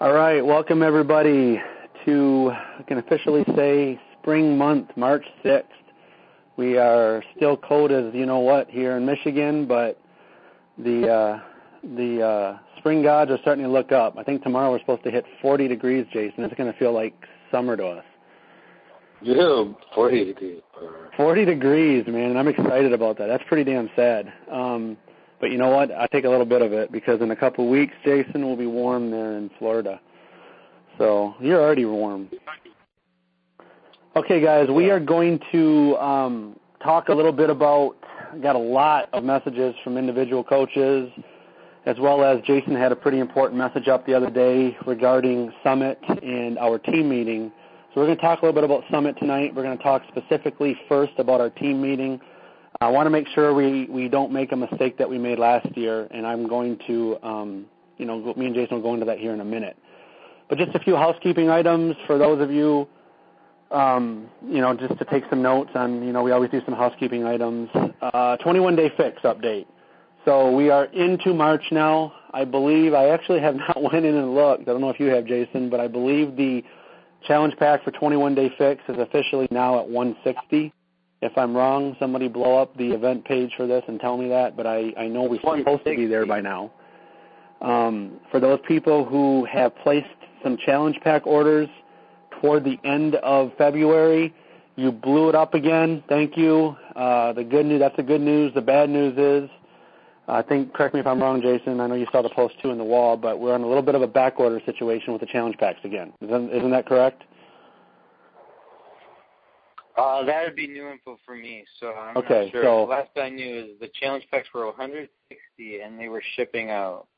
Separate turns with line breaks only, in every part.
All right, welcome everybody to, I can officially say, spring month, March 6th. We are still cold as you know what here in Michigan, but the uh, the uh, spring gods are starting to look up. I think tomorrow we're supposed to hit 40 degrees, Jason. It's going to feel like summer to us.
Yeah, 40 degrees.
40 degrees, man, and I'm excited about that. That's pretty damn sad. Um, but you know what? I take a little bit of it because in a couple of weeks, Jason will be warm there in Florida. So you're already warm. Okay, guys, we are going to um, talk a little bit about. Got a lot of messages from individual coaches, as well as Jason had a pretty important message up the other day regarding Summit and our team meeting. So we're going to talk a little bit about Summit tonight. We're going to talk specifically first about our team meeting I want to make sure we, we don't make a mistake that we made last year, and I'm going to, um, you know, me and Jason will go into that here in a minute. But just a few housekeeping items for those of you, um, you know, just to take some notes on, you know, we always do some housekeeping items. Uh, 21 day fix update. So we are into March now. I believe I actually have not went in and looked. I don't know if you have, Jason, but I believe the challenge pack for 21 day fix is officially now at 160. If I'm wrong, somebody blow up the event page for this and tell me that, but I, I know we're supposed to be there by now. Um, for those people who have placed some challenge pack orders toward the end of February, you blew it up again. Thank you. Uh, the good news, that's the good news. The bad news is, I think, correct me if I'm wrong, Jason, I know you saw the post too in the wall, but we're in a little bit of a back order situation with the challenge packs again. Isn't, isn't that correct?
Uh, that would be new info for me, so I'm
okay,
not sure.
So,
the last I knew is the challenge packs were 160 and they were shipping out.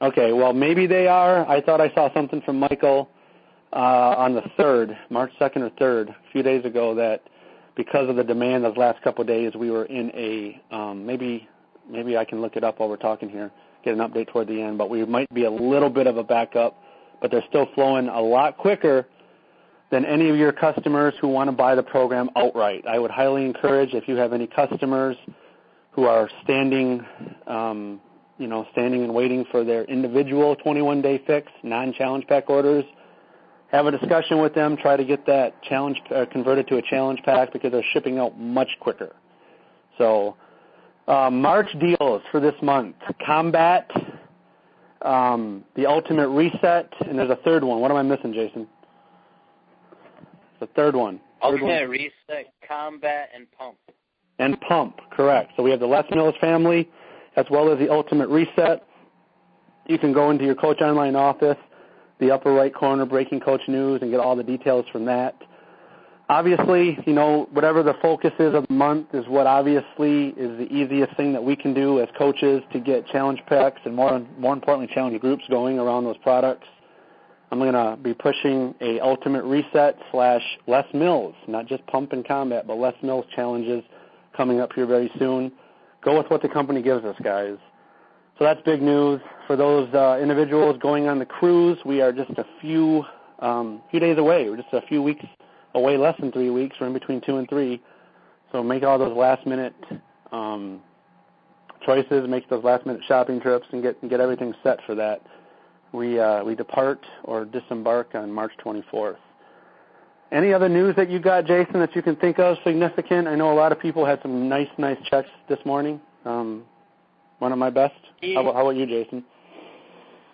Okay, well maybe they are. I thought I saw something from Michael uh, on the third, March second or third, a few days ago, that because of the demand those last couple of days, we were in a um, maybe maybe I can look it up while we're talking here, get an update toward the end, but we might be a little bit of a backup, but they're still flowing a lot quicker than any of your customers who want to buy the program outright. I would highly encourage if you have any customers who are standing, um, you know, standing and waiting for their individual 21-day fix, non-challenge pack orders, have a discussion with them. Try to get that challenge uh, converted to a challenge pack because they're shipping out much quicker. So, uh, March deals for this month: Combat, um, the Ultimate Reset, and there's a third one. What am I missing, Jason? The third one.
Ultimate Reset, Combat, and Pump.
And Pump, correct. So we have the Les Mills family as well as the Ultimate Reset. You can go into your Coach Online office, the upper right corner, Breaking Coach News, and get all the details from that. Obviously, you know, whatever the focus is of the month is what obviously is the easiest thing that we can do as coaches to get challenge packs and more, more importantly, challenge groups going around those products. I'm going to be pushing a Ultimate Reset slash Les Mills, not just Pump and Combat, but Les Mills challenges coming up here very soon. Go with what the company gives us, guys. So that's big news for those uh, individuals going on the cruise. We are just a few um, few days away. We're just a few weeks away, less than three weeks. We're in between two and three. So make all those last minute um, choices, make those last minute shopping trips, and get and get everything set for that we uh, we depart or disembark on March 24th. Any other news that you got, Jason, that you can think of significant? I know a lot of people had some nice, nice checks this morning. Um, one of my best.
Yeah.
How, about, how about you, Jason?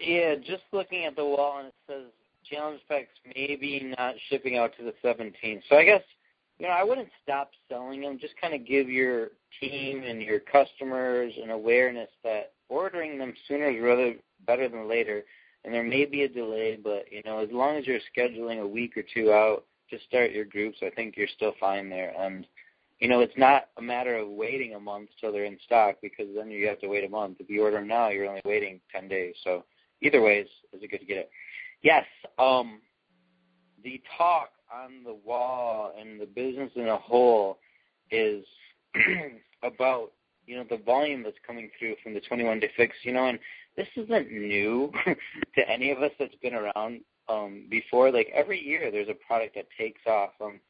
Yeah, just looking at the wall and it says challenge packs maybe not shipping out to the 17th. So I guess you know I wouldn't stop selling them. Just kind of give your team and your customers an awareness that ordering them sooner is rather better than later and there may be a delay, but you know, as long as you're scheduling a week or two out to start your groups, I think you're still fine there. And you know, it's not a matter of waiting a month till they're in stock because then you have to wait a month. If you order them now, you're only waiting ten days. So either way, is is it good to get it? Yes. Um, the talk on the wall and the business in a whole is about you know the volume that's coming through from the 21 day fix. You know, and this isn't new to any of us that's been around um, before. Like every year, there's a product that takes off. Um,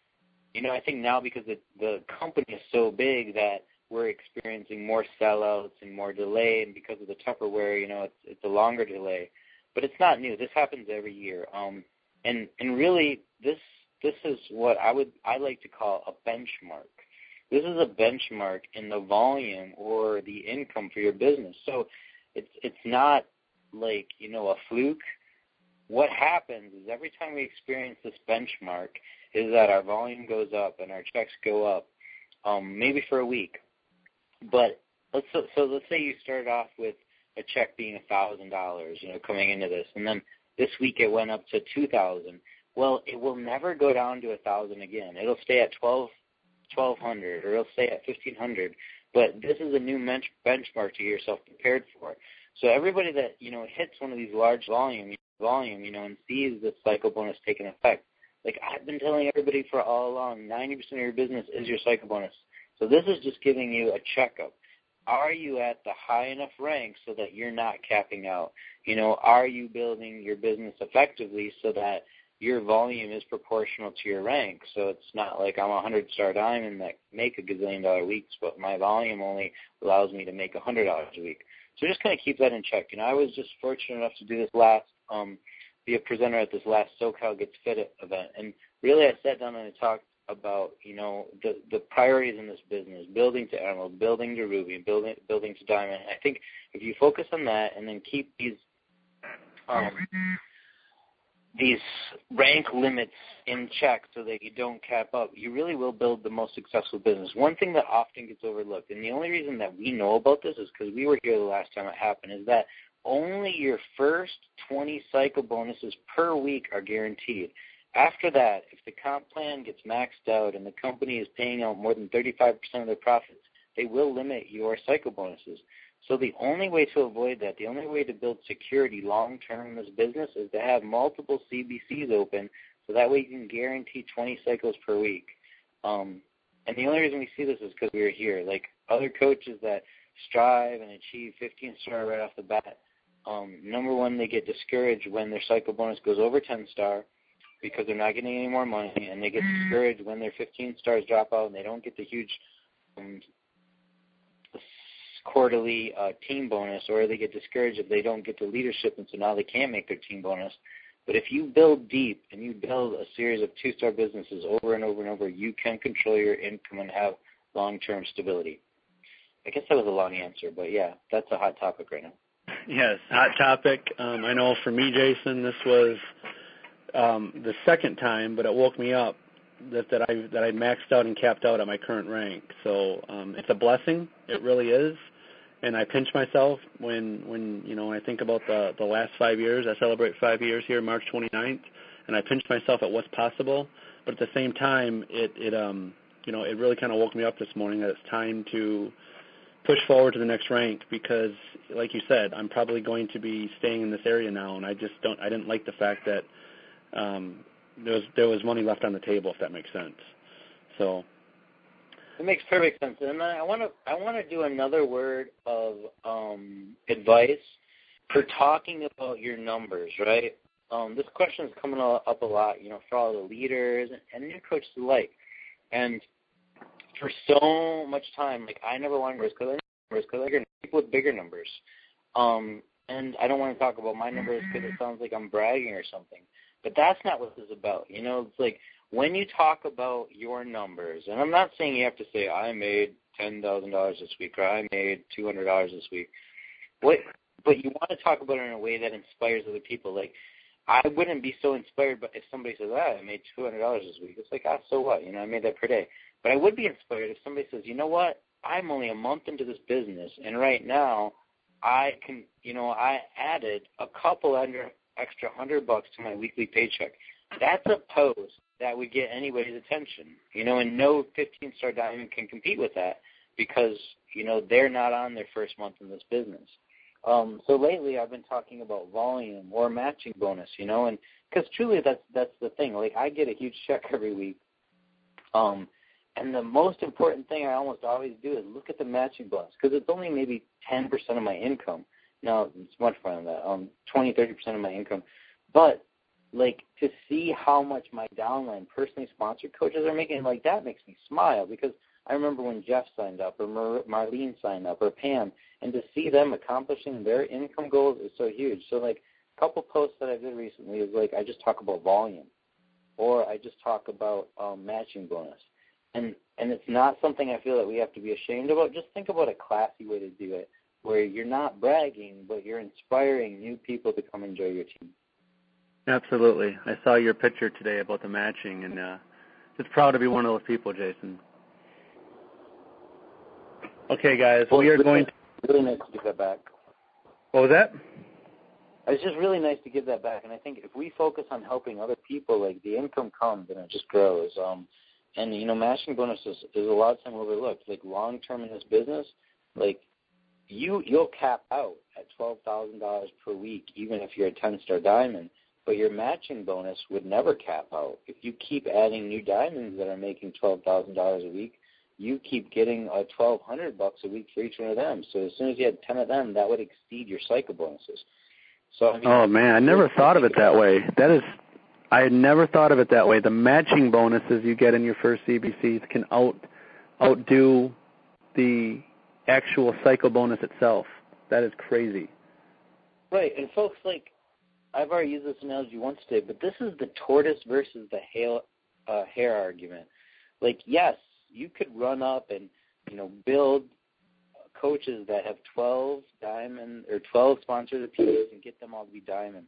you know, I think now because the the company is so big that we're experiencing more sellouts and more delay, and because of the Tupperware, you know, it's it's a longer delay. but it's not new. This happens every year. Um, and and really, this this is what I would I like to call a benchmark. This is a benchmark in the volume or the income for your business. So it's it's not like you know a fluke. What happens is every time we experience this benchmark, is that our volume goes up and our checks go up, um, maybe for a week. But let's so, so let's say you started off with a check being a thousand dollars, you know, coming into this, and then this week it went up to two thousand. Well, it will never go down to a thousand again. It'll stay at twelve twelve hundred, or it'll stay at fifteen hundred. But this is a new bench, benchmark to get yourself prepared for. So everybody that you know hits one of these large volume volume, you know, and sees the cycle bonus taking effect, like I've been telling everybody for all along, 90% of your business is your cycle bonus. So this is just giving you a checkup. Are you at the high enough rank so that you're not capping out? You know, are you building your business effectively so that your volume is proportional to your rank? So it's not like I'm a hundred star diamond that make a gazillion dollar weeks, but my volume only allows me to make a hundred dollars a week. So just kind of keep that in check. You know, I was just fortunate enough to do this last um be a presenter at this last SoCal Gets Fit event. And really, I sat down and I talked about you know the the priorities in this business, building to emerald, building to ruby, building building to diamond. I think if you focus on that and then keep these um, these rank limits in check so that you don't cap up, you really will build the most successful business. One thing that often gets overlooked, and the only reason that we know about this is because we were here the last time it happened, is that only your first 20 cycle bonuses per week are guaranteed. After that, if the comp plan gets maxed out and the company is paying out more than 35% of their profits, they will limit your cycle bonuses. So the only way to avoid that, the only way to build security long term in this business is to have multiple CBCs open so that way you can guarantee 20 cycles per week. Um, and the only reason we see this is because we are here. Like other coaches that strive and achieve 15 star right off the bat, um, number one, they get discouraged when their cycle bonus goes over 10 star because they're not getting any more money, and they get mm. discouraged when their 15 stars drop out and they don't get the huge um, quarterly uh, team bonus, or they get discouraged if they don't get the leadership, and so now they can't make their team bonus. But if you build deep and you build a series of two-star businesses over and over and over, you can control your income and have long-term stability. I guess that was a long answer, but yeah, that's a hot topic right now.
Yes, hot topic. Um, I know for me, Jason, this was um, the second time, but it woke me up that that I that I maxed out and capped out at my current rank. So um, it's a blessing. It really is. And I pinch myself when when you know when I think about the the last five years. I celebrate five years here, March 29th, and I pinch myself at what's possible. But at the same time, it it um you know it really kind of woke me up this morning that it's time to push forward to the next rank because, like you said, I'm probably going to be staying in this area now, and I just don't. I didn't like the fact that um, there was there was money left on the table, if that makes sense. So.
It makes perfect sense, and I want to I want to do another word of um, advice for talking about your numbers, right? Um, this question is coming up a lot, you know, for all the leaders and new coaches alike. And for so much time, like I never wanted numbers because I numbers because I get people with bigger numbers. Um, and I don't want to talk about my numbers because it sounds like I'm bragging or something. But that's not what this is about. You know, it's like when you talk about your numbers, and I'm not saying you have to say I made ten thousand dollars this week or I made two hundred dollars this week. What but you want to talk about it in a way that inspires other people. Like I wouldn't be so inspired but if somebody says, Ah, I made two hundred dollars this week. It's like, ah, so what? You know, I made that per day. But I would be inspired if somebody says, you know what, I'm only a month into this business, and right now I can, you know, I added a couple under extra hundred bucks to my weekly paycheck. That's a post that would get anybody's attention, you know, and no 15-star diamond can compete with that because you know they're not on their first month in this business. Um, so lately, I've been talking about volume or matching bonus, you know, and because truly that's that's the thing. Like I get a huge check every week, um, and the most important thing I almost always do is look at the matching bonus because it's only maybe 10% of my income. No, it's much more than that. Um, 20, 30% of my income. But like to see how much my downline personally sponsored coaches are making, like that makes me smile because I remember when Jeff signed up or Mar- Marlene signed up or Pam, and to see them accomplishing their income goals is so huge. So like a couple posts that I did recently is like I just talk about volume, or I just talk about um, matching bonus, and and it's not something I feel that we have to be ashamed about. Just think about a classy way to do it, where you're not bragging, but you're inspiring new people to come enjoy your team.
Absolutely. I saw your picture today about the matching, and uh, just proud to be one of those people, Jason. Okay, guys,
well,
we are going. To...
Really nice to give that back.
What was that?
It's just really nice to give that back, and I think if we focus on helping other people, like the income comes and it just grows. Um, and you know, matching bonuses is a lot of time overlooked. Like long term in this business, like you you'll cap out at twelve thousand dollars per week, even if you're a ten star diamond. But your matching bonus would never cap out. If you keep adding new diamonds that are making twelve thousand dollars a week, you keep getting a twelve hundred bucks a week for each one of them. So as soon as you had ten of them, that would exceed your cycle bonuses. So I mean,
oh man, I never thought of it that way. That is, I had never thought of it that way. The matching bonuses you get in your first CBCs can out outdo the actual cycle bonus itself. That is crazy.
Right, and folks, like I've already used this analogy once today, but this is the tortoise versus the hare, uh, hare argument. Like, yes, you could run up and you know build coaches that have 12 diamond or 12 sponsored appeals and get them all to be diamond.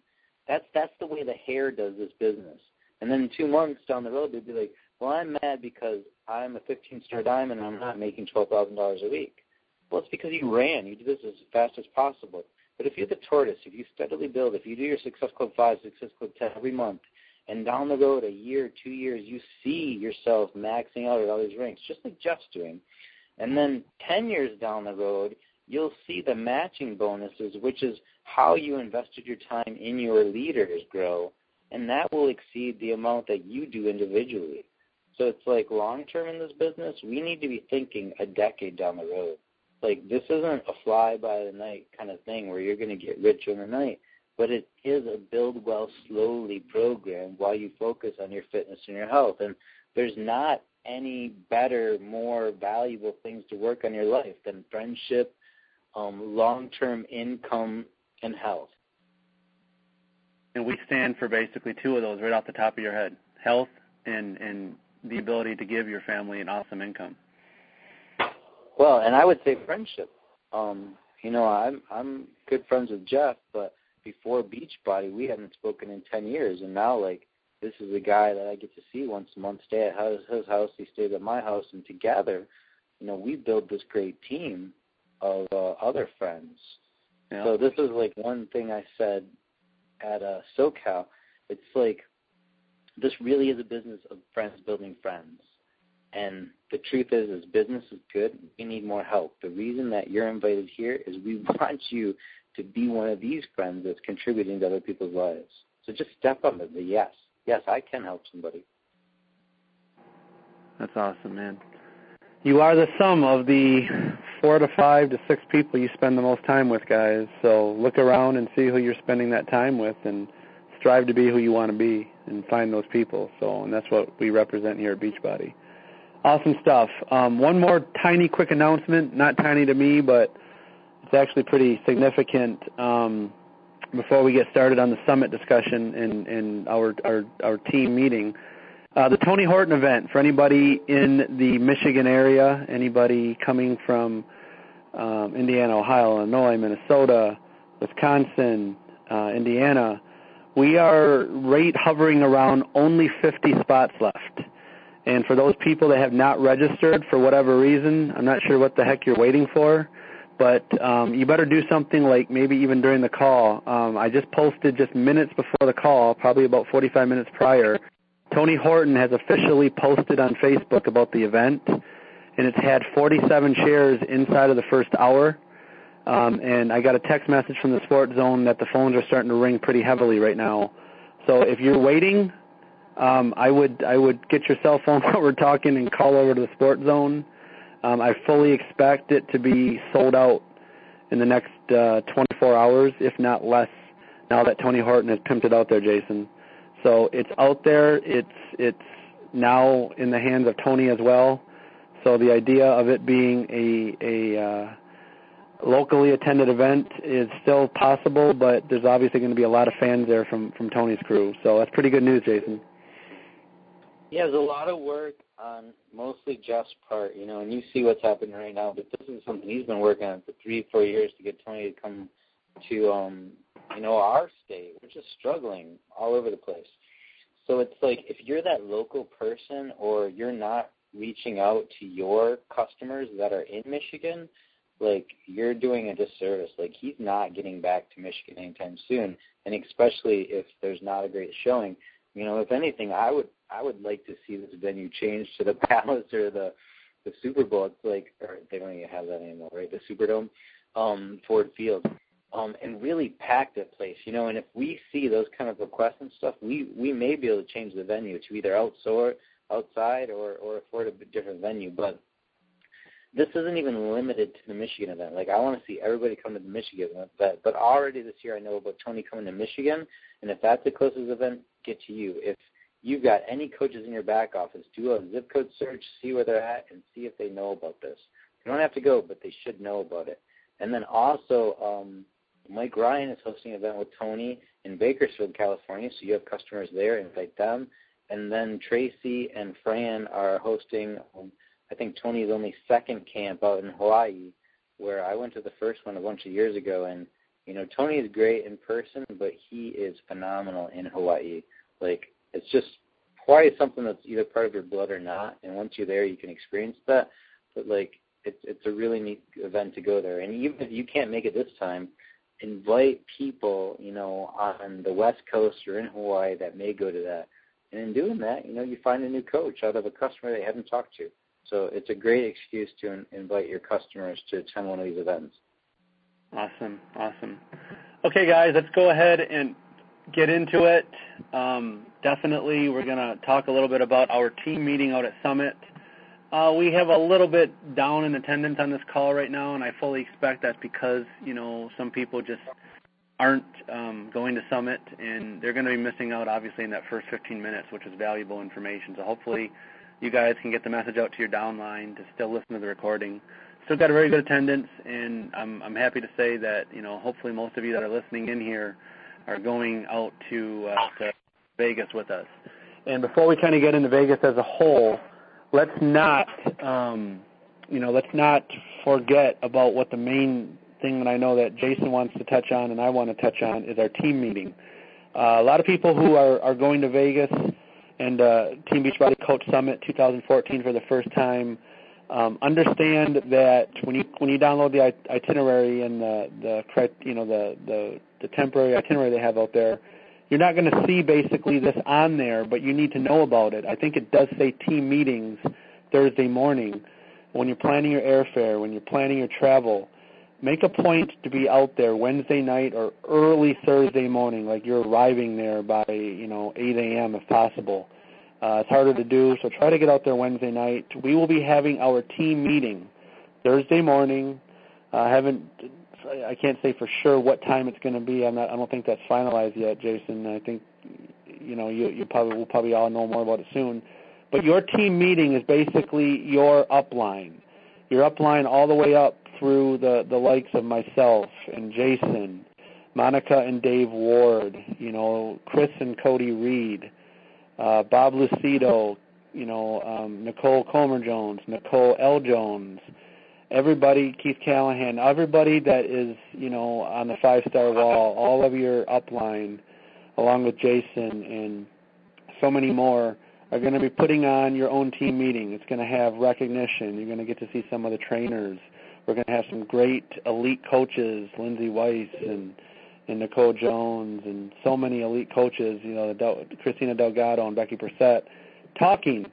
That's that's the way the hare does this business. And then two months down the road, they'd be like, "Well, I'm mad because I'm a 15-star diamond and I'm not making $12,000 a week." Well, it's because you ran. You did this as fast as possible. But if you're the tortoise, if you steadily build, if you do your Success Club 5, Success Club 10 every month, and down the road, a year, two years, you see yourself maxing out at all these ranks, just like Jeff's doing. And then 10 years down the road, you'll see the matching bonuses, which is how you invested your time in your leaders grow, and that will exceed the amount that you do individually. So it's like long term in this business, we need to be thinking a decade down the road. Like this isn't a fly by the night kind of thing where you're going to get rich overnight but it is a build well slowly program while you focus on your fitness and your health. And there's not any better, more valuable things to work on your life than friendship, um, long term income, and health.
And we stand for basically two of those right off the top of your head health and, and the ability to give your family an awesome income.
Well, and I would say friendship. Um, you know, I'm I'm good friends with Jeff, but before Beachbody, we hadn't spoken in 10 years, and now like this is a guy that I get to see once a month, stay at his, his house, he stays at my house, and together, you know, we build this great team of uh, other friends. Yeah. So this is like one thing I said at uh, SoCal. It's like this really is a business of friends building friends. And the truth is, is business is good. We need more help. The reason that you're invited here is we want you to be one of these friends that's contributing to other people's lives. So just step up and say, yes, yes, I can help somebody.
That's awesome, man. You are the sum of the four to five to six people you spend the most time with, guys. So look around and see who you're spending that time with and strive to be who you want to be and find those people. So, and that's what we represent here at Beachbody. Awesome stuff. Um, one more tiny quick announcement, not tiny to me, but it's actually pretty significant. Um, before we get started on the summit discussion and, and our, our, our team meeting, uh, the Tony Horton event for anybody in the Michigan area, anybody coming from um, Indiana, Ohio, Illinois, Minnesota, Wisconsin, uh, Indiana, we are rate hovering around only 50 spots left. And for those people that have not registered for whatever reason, I'm not sure what the heck you're waiting for but um, you better do something like maybe even during the call. Um, I just posted just minutes before the call, probably about 45 minutes prior. Tony Horton has officially posted on Facebook about the event, and it's had 47 shares inside of the first hour. Um, and I got a text message from the Sport Zone that the phones are starting to ring pretty heavily right now. So if you're waiting, um, I would I would get your cell phone while we're talking and call over to the Sports Zone um, I fully expect it to be sold out in the next uh, 24 hours, if not less. Now that Tony Horton has pimped it out there, Jason. So it's out there. It's it's now in the hands of Tony as well. So the idea of it being a a uh, locally attended event is still possible, but there's obviously going to be a lot of fans there from from Tony's crew. So that's pretty good news, Jason.
Yeah, there's a lot of work on mostly Jeff's part, you know, and you see what's happening right now. But this is something he's been working on for three, four years to get Tony to come to, um, you know, our state. We're just struggling all over the place. So it's like if you're that local person or you're not reaching out to your customers that are in Michigan, like you're doing a disservice. Like he's not getting back to Michigan anytime soon, and especially if there's not a great showing. You know, if anything, I would I would like to see this venue change to the Palace or the the Super Bowl. It's like, or they don't even have that anymore, right? The Superdome, um, Ford Field, um, and really pack that place. You know, and if we see those kind of requests and stuff, we we may be able to change the venue to either outsource outside or or afford a different venue, but this isn't even limited to the Michigan event. Like I want to see everybody come to the Michigan event, but already this year I know about Tony coming to Michigan, and if that's the closest event, get to you. If you've got any coaches in your back office, do a zip code search, see where they're at, and see if they know about this. You don't have to go, but they should know about it. And then also, um, Mike Ryan is hosting an event with Tony in Bakersfield, California, so you have customers there, invite them. And then Tracy and Fran are hosting, um, I think Tony's only second camp out in Hawaii, where I went to the first one a bunch of years ago. And, you know, Tony is great in person, but he is phenomenal in Hawaii. Like, it's just Hawaii something that's either part of your blood or not. And once you're there, you can experience that. But, like, it's, it's a really neat event to go there. And even if you can't make it this time, invite people, you know, on the West Coast or in Hawaii that may go to that and in doing that, you know, you find a new coach out of a customer they haven't talked to. So it's a great excuse to in- invite your customers to attend one of these events.
Awesome, awesome. Okay, guys, let's go ahead and get into it. Um, definitely, we're going to talk a little bit about our team meeting out at Summit. Uh, we have a little bit down in attendance on this call right now, and I fully expect that's because you know some people just aren't um, going to Summit, and they're going to be missing out, obviously, in that first 15 minutes, which is valuable information. So hopefully, you guys can get the message out to your downline to still listen to the recording. Still got a very good attendance, and I'm I'm happy to say that you know hopefully most of you that are listening in here are going out to, uh, to Vegas with us. And before we kind of get into Vegas as a whole, let's not um, you know let's not forget about what the main thing that I know that Jason wants to touch on and I want to touch on is our team meeting. Uh, a lot of people who are, are going to Vegas and uh, Team Beachbody Coach Summit 2014 for the first time um, understand that when you when you download the itinerary and the the you know the the, the temporary itinerary they have out there, you're not going to see basically this on there, but you need to know about it. I think it does say team meetings Thursday morning. When you're planning your airfare, when you're planning your travel, make a point to be out there Wednesday night or early Thursday morning, like you're arriving there by you know 8 a.m. if possible. Uh, it's harder to do, so try to get out there Wednesday night. We will be having our team meeting Thursday morning. Uh, I haven't, I can't say for sure what time it's going to be. I'm not, I don't think that's finalized yet, Jason. I think, you know, you you probably will probably all know more about it soon. But your team meeting is basically your upline. Your upline all the way up through the the likes of myself and Jason, Monica and Dave Ward, you know, Chris and Cody Reed, uh, Bob Lucido, you know, um, Nicole Comer Jones, Nicole L. Jones, everybody, Keith Callahan, everybody that is, you know, on the five star wall, all of your upline, along with Jason and so many more are going to be putting on your own team meeting. It's going to have recognition. You're going to get to see some of the trainers. We're going to have some great elite coaches, Lindsay Weiss and and Nicole Jones, and so many elite coaches. You know, Christina Delgado and Becky Brissett, talking.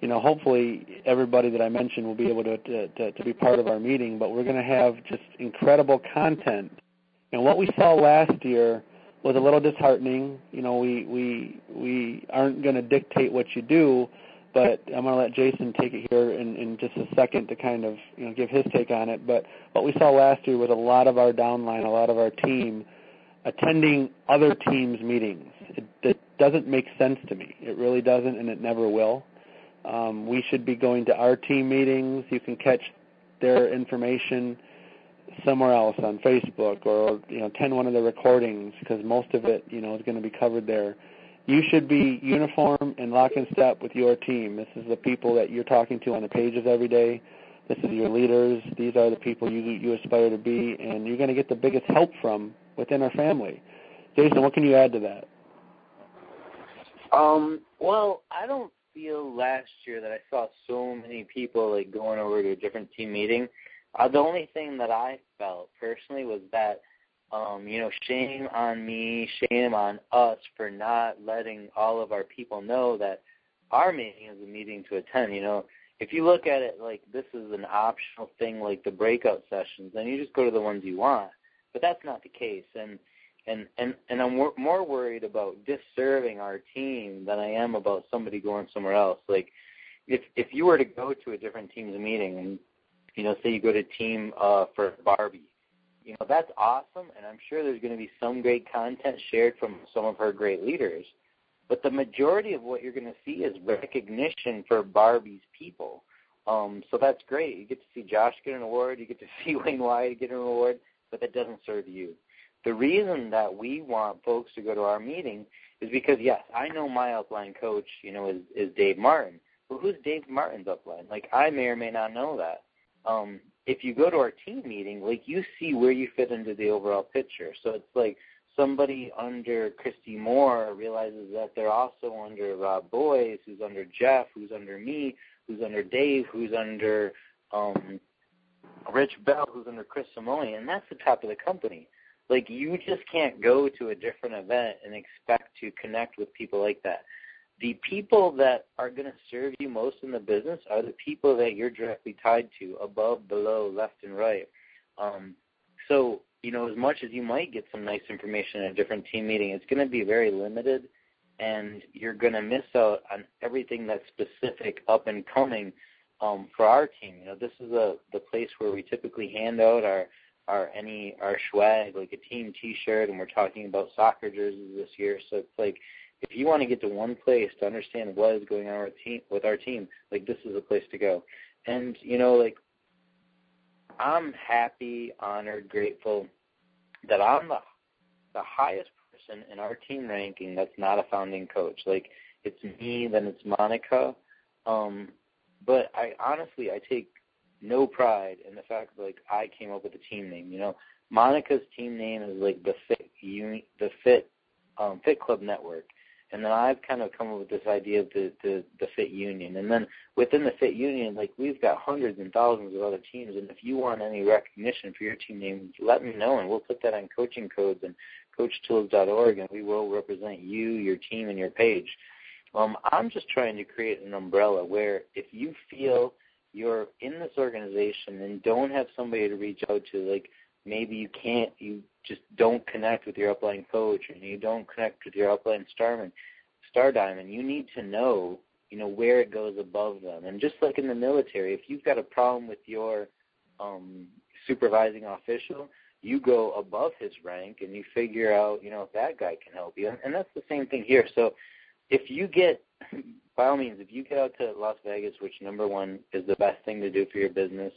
You know, hopefully everybody that I mentioned will be able to to, to, be part of our meeting. But we're going to have just incredible content. And what we saw last year was a little disheartening. You know, we we we aren't going to dictate what you do, but I'm going to let Jason take it here in, in just a second to kind of you know give his take on it. But what we saw last year was a lot of our downline, a lot of our team attending other teams' meetings. It, it doesn't make sense to me. It really doesn't, and it never will. Um, we should be going to our team meetings. You can catch their information somewhere else on Facebook or you know attend one of the recordings because most of it you know is going to be covered there. You should be uniform and lock in step with your team. This is the people that you're talking to on the pages every day. This is your leaders. These are the people you you aspire to be, and you're going to get the biggest help from within our family. Jason, what can you add to that?
Um, well, I don't feel last year that I saw so many people like going over to a different team meeting. Uh, the only thing that I felt personally was that, um, you know, shame on me, shame on us for not letting all of our people know that our meeting is a meeting to attend. You know, if you look at it like this is an optional thing, like the breakout sessions, then you just go to the ones you want. But that's not the case, and and and and I'm more worried about disserving our team than I am about somebody going somewhere else. Like, if if you were to go to a different team's meeting and you know, say you go to team uh, for Barbie, you know, that's awesome, and I'm sure there's going to be some great content shared from some of her great leaders. But the majority of what you're going to see is recognition for Barbie's people. Um, so that's great. You get to see Josh get an award, you get to see Wayne Wyatt get an award, but that doesn't serve you. The reason that we want folks to go to our meeting is because yes, I know my upline coach, you know, is, is Dave Martin. But who's Dave Martin's upline? Like I may or may not know that. Um, if you go to our team meeting, like you see where you fit into the overall picture. So it's like somebody under Christy Moore realizes that they're also under Rob Boyce, who's under Jeff, who's under me, who's under Dave, who's under um, Rich Bell, who's under Chris Simone, and that's the top of the company. Like you just can't go to a different event and expect to connect with people like that. The people that are going to serve you most in the business are the people that you're directly tied to, above, below, left, and right. Um, so, you know, as much as you might get some nice information at a different team meeting, it's going to be very limited, and you're going to miss out on everything that's specific, up and coming um, for our team. You know, this is a the place where we typically hand out our our any our swag, like a team T-shirt, and we're talking about soccer jerseys this year. So it's like if you want to get to one place to understand what is going on with team, with our team, like this is a place to go. And you know, like I'm happy, honored, grateful that I'm the the highest person in our team ranking that's not a founding coach. Like it's me, then it's Monica. Um, but I honestly I take no pride in the fact that like I came up with the team name. You know, Monica's team name is like the Fit Uni, the Fit um, Fit Club Network, and then I've kind of come up with this idea of the, the the Fit Union, and then within the Fit Union, like we've got hundreds and thousands of other teams, and if you want any recognition for your team name, let me know, and we'll put that on coaching codes and coachtools.org, and we will represent you, your team, and your page. Um, I'm just trying to create an umbrella where if you feel you're in this organization and don't have somebody to reach out to, like maybe you can't, you just don't connect with your upline coach and you don't connect with your upline starman, star diamond, you need to know, you know, where it goes above them. And just like in the military, if you've got a problem with your um, supervising official, you go above his rank and you figure out, you know, if that guy can help you. And that's the same thing here. So if you get by all means, if you get out to Las Vegas, which number one is the best thing to do for your business,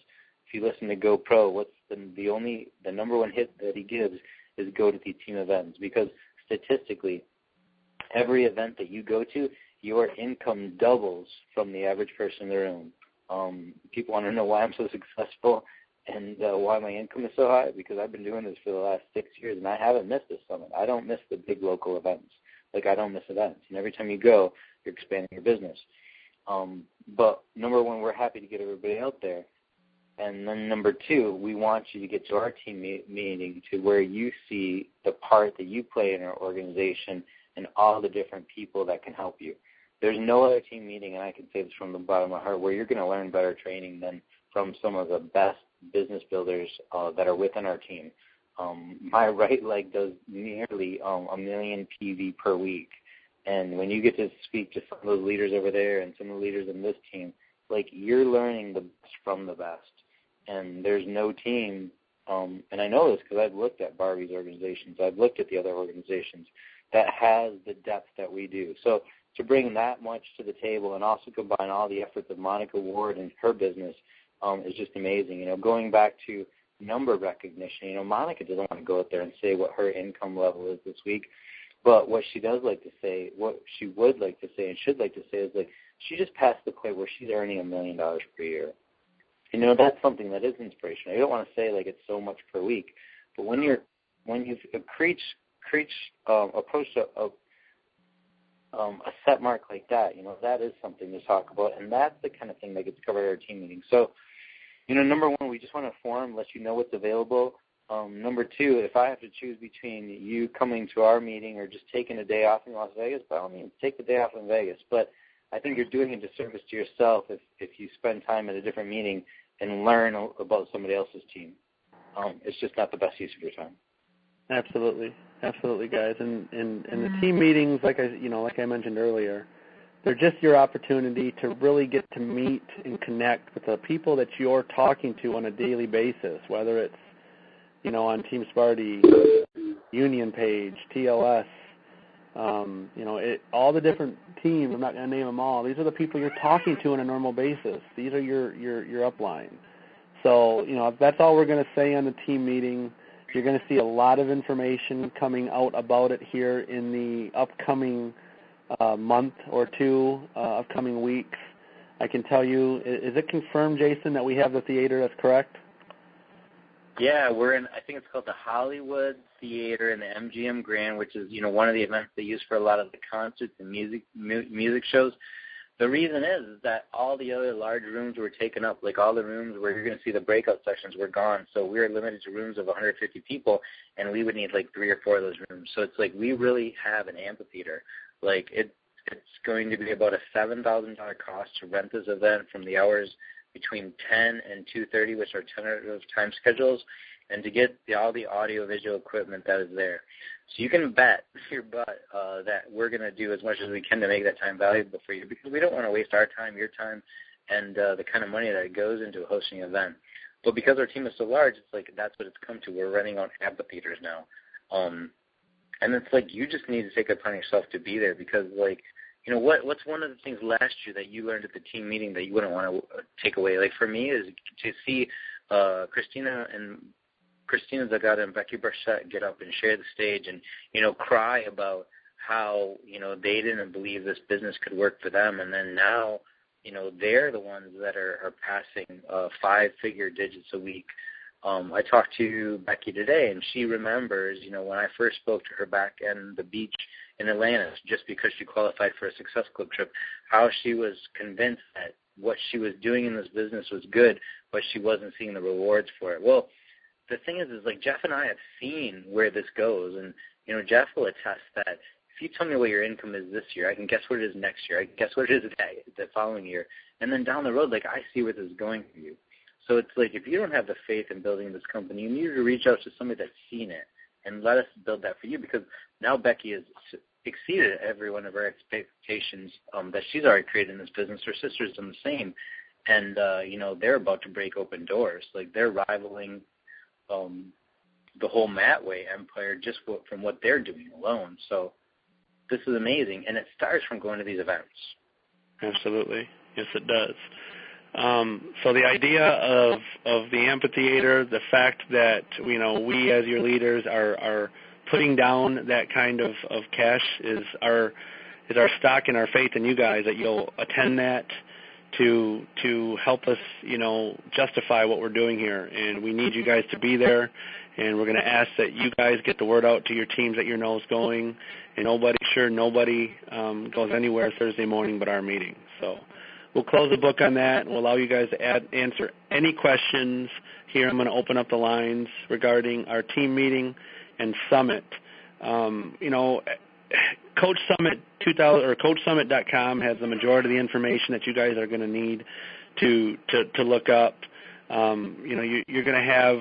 if you listen to GoPro, what's the the only the number one hit that he gives is go to the team events because statistically, every event that you go to, your income doubles from the average person in the room. Um, people want to know why I'm so successful and uh, why my income is so high because I've been doing this for the last six years and I haven't missed this summit. I don't miss the big local events. Like I don't miss events. And every time you go, you're expanding your business. Um, but number one, we're happy to get everybody out there. And then number two, we want you to get to our team meeting to where you see the part that you play in our organization and all the different people that can help you. There's no other team meeting, and I can say this from the bottom of my heart, where you're going to learn better training than from some of the best business builders uh, that are within our team. Um, my right leg does nearly um, a million PV per week. And when you get to speak to some of those leaders over there and some of the leaders in this team, like you're learning the best from the best. And there's no team, um, and I know this because I've looked at Barbie's organizations, I've looked at the other organizations that has the depth that we do. So to bring that much to the table and also combine all the efforts of Monica Ward and her business um, is just amazing. You know, going back to number recognition. You know, Monica doesn't want to go out there and say what her income level is this week, but what she does like to say, what she would like to say and should like to say is like she just passed the point where she's earning a million dollars per year. You know, that's something that is inspirational. You don't want to say like it's so much per week, but when you're when you've preach preach um, approach a, a um, a set mark like that, you know, that is something to talk about, and that's the kind of thing that gets covered at our team meeting. So, you know, number one, we just want to inform, let you know what's available. Um, number two, if I have to choose between you coming to our meeting or just taking a day off in Las Vegas, by all means, take the day off in Vegas. But I think you're doing a disservice to yourself if if you spend time at a different meeting and learn about somebody else's team. Um, it's just not the best use of your time.
Absolutely, absolutely, guys. And and and the team meetings, like I you know, like I mentioned earlier, they're just your opportunity to really get to meet and connect with the people that you're talking to on a daily basis, whether it's you know on Team Sparty, Union Page, TLS, um, you know, it, all the different teams. I'm not going to name them all. These are the people you're talking to on a normal basis. These are your your your upline. So you know, that's all we're going to say on the team meeting. You're going to see a lot of information coming out about it here in the upcoming uh, month or two, uh, upcoming weeks. I can tell you, is it confirmed, Jason, that we have the theater? That's correct.
Yeah, we're in. I think it's called the Hollywood Theater in the MGM Grand, which is you know one of the events they use for a lot of the concerts and music mu- music shows. The reason is, is that all the other large rooms were taken up. Like all the rooms where you're going to see the breakout sections were gone. So we were limited to rooms of 150 people, and we would need like three or four of those rooms. So it's like we really have an amphitheater. Like it, it's going to be about a seven thousand dollar cost to rent this event from the hours between 10 and 2:30, which are tentative time schedules, and to get the, all the audio visual equipment that is there. So you can bet your butt uh, that we're going to do as much as we can to make that time valuable for you because we don't want to waste our time, your time, and uh, the kind of money that goes into hosting an event. But because our team is so large, it's like that's what it's come to. We're running on amphitheaters now. Um, and it's like you just need to take it upon yourself to be there because like you know what what's one of the things last year that you learned at the team meeting that you wouldn't want to take away? Like for me is to see uh Christina and Christina Zagata and Becky Burchett get up and share the stage and you know cry about how you know they didn't believe this business could work for them. And then now you know they're the ones that are are passing uh five figure digits a week. Um I talked to Becky today and she remembers you know when I first spoke to her back in the beach in Atlanta just because she qualified for a Success Club trip, how she was convinced that what she was doing in this business was good, but she wasn't seeing the rewards for it. Well, the thing is, is like Jeff and I have seen where this goes, and you know Jeff will attest that if you tell me what your income is this year, I can guess what it is next year. I can guess what it is the following year, and then down the road, like I see where this is going for you. So it's like if you don't have the faith in building this company, you need to reach out to somebody that's seen it and let us build that for you because now Becky has exceeded every one of her expectations um, that she's already created in this business. Her sister's done the same, and uh, you know they're about to break open doors. Like they're rivaling um, the whole Matway empire just from what they're doing alone. So this is amazing, and it starts from going to these events.
Absolutely, yes, it does. Um, so the idea of of the amphitheater, the fact that you know we as your leaders are are putting down that kind of of cash is our is our stock and our faith in you guys that you'll attend that to to help us you know justify what we're doing here. And we need you guys to be there. And we're going to ask that you guys get the word out to your teams that your know is going. And nobody sure nobody um, goes anywhere Thursday morning but our meeting. So We'll close the book on that, and we'll allow you guys to add, answer any questions. Here, I'm going to open up the lines regarding our team meeting and summit. Um, you know, Coach Summit 2000 or CoachSummit.com has the majority of the information that you guys are going to need to to to look up. Um, you know, you, you're going to have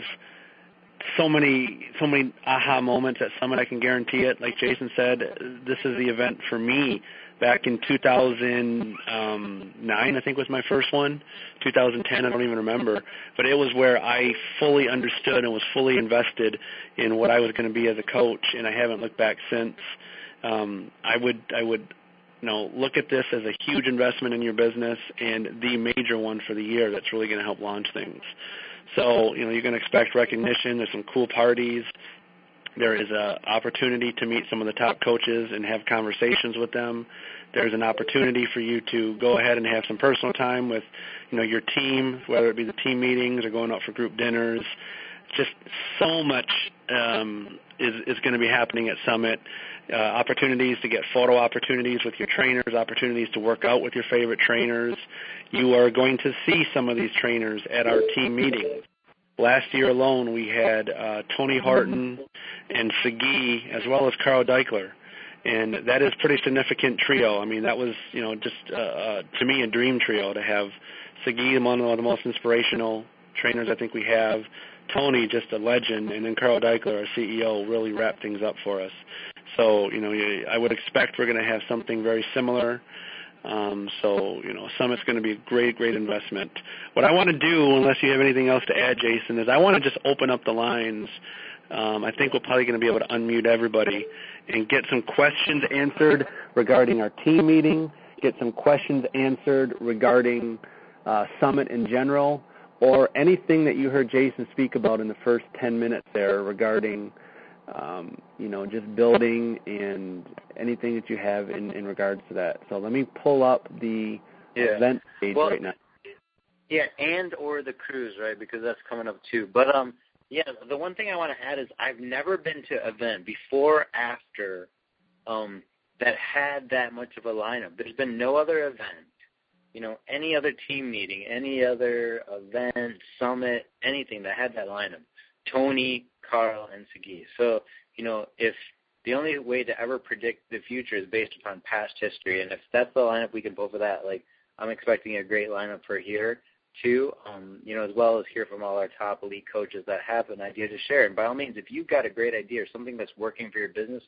so many so many aha moments at Summit. I can guarantee it. Like Jason said, this is the event for me back in 2009, I think was my first one. 2010, I don't even remember. But it was where I fully understood and was fully invested in what I was going to be as a coach, and I haven't looked back since. Um, I would, I would, you know, look at this as a huge investment in your business and the major one for the year that's really going to help launch things. So, you know, you're going to expect recognition. There's some cool parties. There is an opportunity to meet some of the top coaches and have conversations with them. There's an opportunity for you to go ahead and have some personal time with, you know, your team, whether it be the team meetings or going out for group dinners. Just so much um, is is going to be happening at Summit. Uh, opportunities to get photo opportunities with your trainers, opportunities to work out with your favorite trainers. You are going to see some of these trainers at our team meetings. Last year alone, we had uh, Tony Horton and Sagi, as well as Carl Daikeler, and that is pretty significant trio. I mean, that was you know just uh, uh, to me a dream trio to have Sagi, one of the most inspirational trainers I think we have. Tony, just a legend, and then Carl Daikeler, our CEO, really wrapped things up for us. So, you know, I would expect we're going to have something very similar. Um, so, you know, Summit's going to be a great, great investment. What I want to do, unless you have anything else to add, Jason, is I want to just open up the lines. Um, I think we're probably going to be able to unmute everybody and get some questions answered regarding our team meeting, get some questions answered regarding uh, Summit in general, or anything that you heard Jason speak about in the first 10 minutes there regarding um, you know, just building and anything that you have in, in regards to that. So let me pull up the yeah. event page
well,
right now.
Yeah, and or the cruise, right? Because that's coming up too. But um, yeah, the one thing I want to add is I've never been to an event before after um that had that much of a lineup. There's been no other event, you know, any other team meeting, any other event, summit, anything that had that lineup. Tony, Carl, and Sagi. So, you know, if the only way to ever predict the future is based upon past history, and if that's the lineup we can pull for that, like I'm expecting a great lineup for here too. Um, you know, as well as hear from all our top elite coaches that have an idea to share. And by all means, if you've got a great idea or something that's working for your business,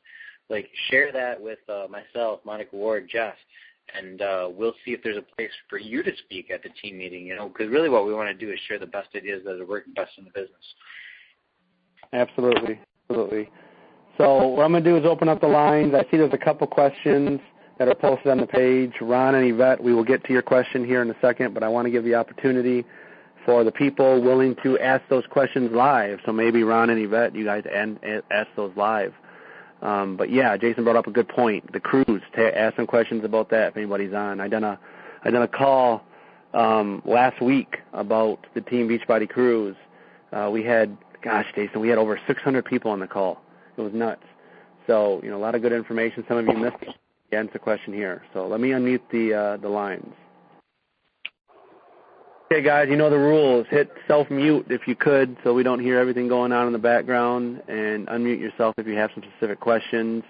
like share that with uh, myself, Monica Ward, Jeff, and uh, we'll see if there's a place for you to speak at the team meeting. You know, because really what we want to do is share the best ideas that are working best in the business.
Absolutely. Absolutely. So what I'm going to do is open up the lines. I see there's a couple questions that are posted on the page. Ron and Yvette, we will get to your question here in a second, but I want to give the opportunity for the people willing to ask those questions live. So maybe Ron and Yvette, you guys and, ask those live. Um, but yeah, Jason brought up a good point. The cruise, to ask some questions about that if anybody's on. I done a I done a call um, last week about the Team Beachbody cruise. Uh, we had gosh, Jason, we had over 600 people on the call. It was nuts. So, you know, a lot of good information. Some of you missed it. Answer the question here. So let me unmute the uh, the lines. Okay, guys, you know the rules. Hit self mute if you could, so we don't hear everything going on in the background, and unmute yourself if you have some specific questions.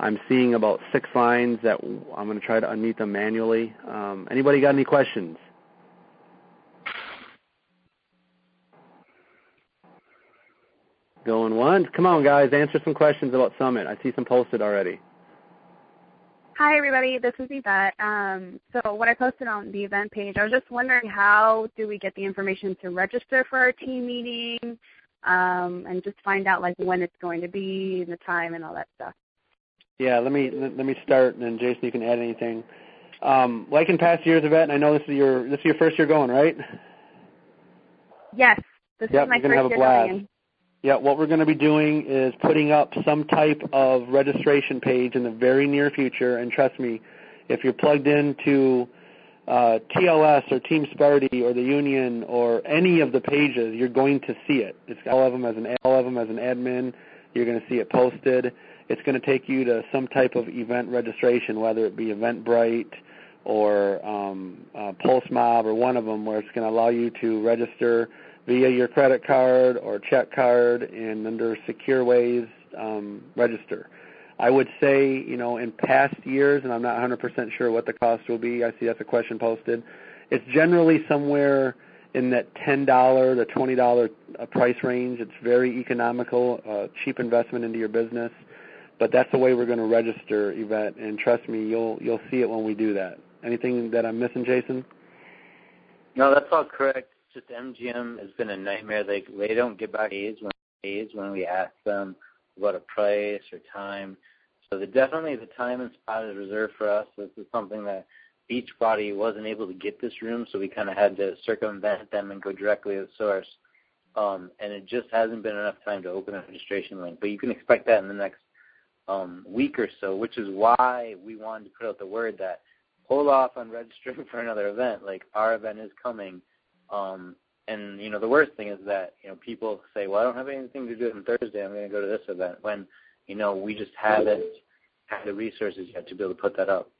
I'm seeing about six lines that I'm going to try to unmute them manually. Um, anybody got any questions? Going once. Come on, guys, answer some questions about Summit. I see some posted already.
Hi, everybody. This is Yvette. Um, so what I posted on the event page, I was just wondering how do we get the information to register for our team meeting um, and just find out like when it's going to be and the time and all that stuff.
Yeah, let me let me start, and then Jason, you can add anything. Um, like in past years, Yvette, and I know this is your this is your first year going, right?
Yes, this
yep,
is my
you're
first
have a blast.
going.
Yeah, what we're going to be doing is putting up some type of registration page in the very near future. And trust me, if you're plugged into uh, TLS or Team Sparty or the Union or any of the pages, you're going to see it. It's all of them as an all of them as an admin. You're going to see it posted. It's going to take you to some type of event registration, whether it be Eventbrite or um, uh, Pulse Mob or one of them, where it's going to allow you to register via your credit card or check card and under secure ways um, register. I would say, you know, in past years, and I'm not 100% sure what the cost will be. I see that's a question posted. It's generally somewhere in that $10 to $20 uh, price range. It's very economical, uh, cheap investment into your business. But that's the way we're going to register, Yvette, and trust me, you'll you'll see it when we do that. Anything that I'm missing, Jason?
No, that's all correct just MGM has been a nightmare. They they don't get back aids when when we ask them about a price or time. So the, definitely the time and spot is reserved for us. This is something that Beachbody wasn't able to get this room, so we kind of had to circumvent them and go directly to the source. um, and it just hasn't been enough time to open a registration link. But you can expect that in the next um, week or so, which is why we wanted to put out the word that hold off on registering for another event. Like our event is coming, um, and you know the worst thing is that you know people say, well, I don't have anything to do on Thursday. I'm going to go to this event when you know we just haven't had the resources yet to be able to put that up.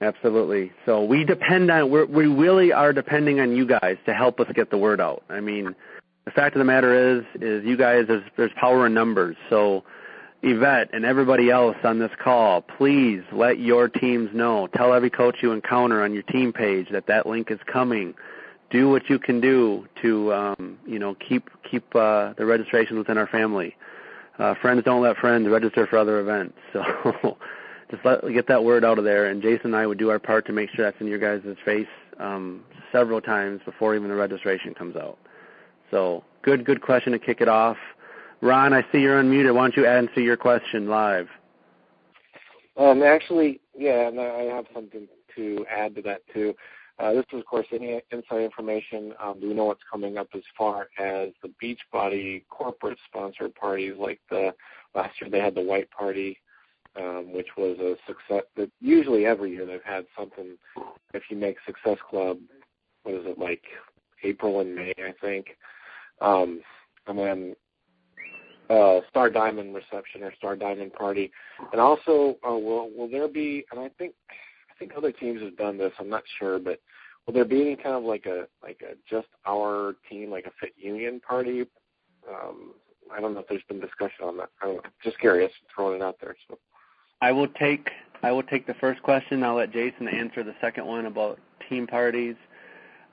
Absolutely. So we depend on we're, we really are depending on you guys to help us get the word out. I mean, the fact of the matter is is you guys there's there's power in numbers. So Yvette and everybody else on this call, please let your teams know. Tell every coach you encounter on your team page that that link is coming. Do what you can do to um, you know keep keep uh, the registration within our family. Uh, friends don't let friends register for other events. So just let get that word out of there. And Jason and I would do our part to make sure that's in your guys' face um, several times before even the registration comes out. So good, good question to kick it off. Ron, I see you're unmuted. Why don't you answer your question live?
Um, actually, yeah, and I have something to add to that too. Uh, this is, of course, any inside information. Um, we know what's coming up as far as the Beachbody corporate sponsored parties? Like the last year, they had the White Party um, which was a success. Usually every year they've had something. If you make Success Club, what is it like April and May, I think, um, and then uh, Star Diamond reception or Star Diamond party, and also uh, will will there be? And I think think other teams have done this. I'm not sure, but will there be any kind of like a like a just our team, like a Fit Union party? Um, I don't know if there's been discussion on that. I'm just curious, throwing it out there. So.
I will take I will take the first question. I'll let Jason answer the second one about team parties.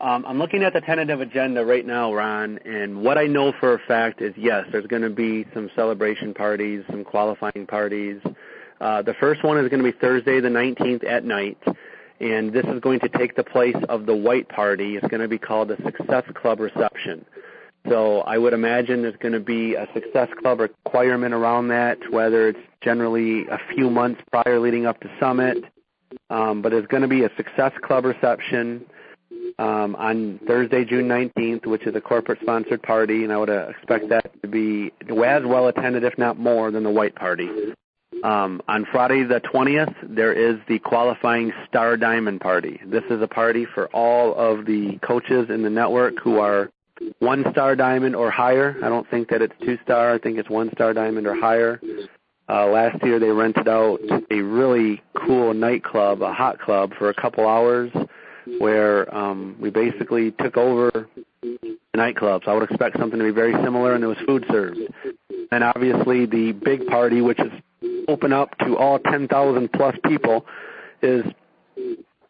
Um, I'm looking at the tentative agenda right now, Ron, and what I know for a fact is yes, there's going to be some celebration parties, some qualifying parties. Uh, the first one is going to be Thursday the 19th at night, and this is going to take the place of the white party. It's going to be called the Success Club Reception. So I would imagine there's going to be a Success Club requirement around that, whether it's generally a few months prior leading up to Summit. Um, but there's going to be a Success Club reception um, on Thursday, June 19th, which is a corporate-sponsored party, and I would uh, expect that to be as well attended, if not more, than the White Party. Um, on Friday the 20th, there is the qualifying Star Diamond Party. This is a party for all of the coaches in the network who are one star diamond or higher. I don't think that it's two star. I think it's one star diamond or higher. Uh, last year they rented out a really cool nightclub, a hot club, for a couple hours, where um, we basically took over the nightclub. So I would expect something to be very similar, and there was food served. And obviously the big party, which is open up to all 10,000 plus people, is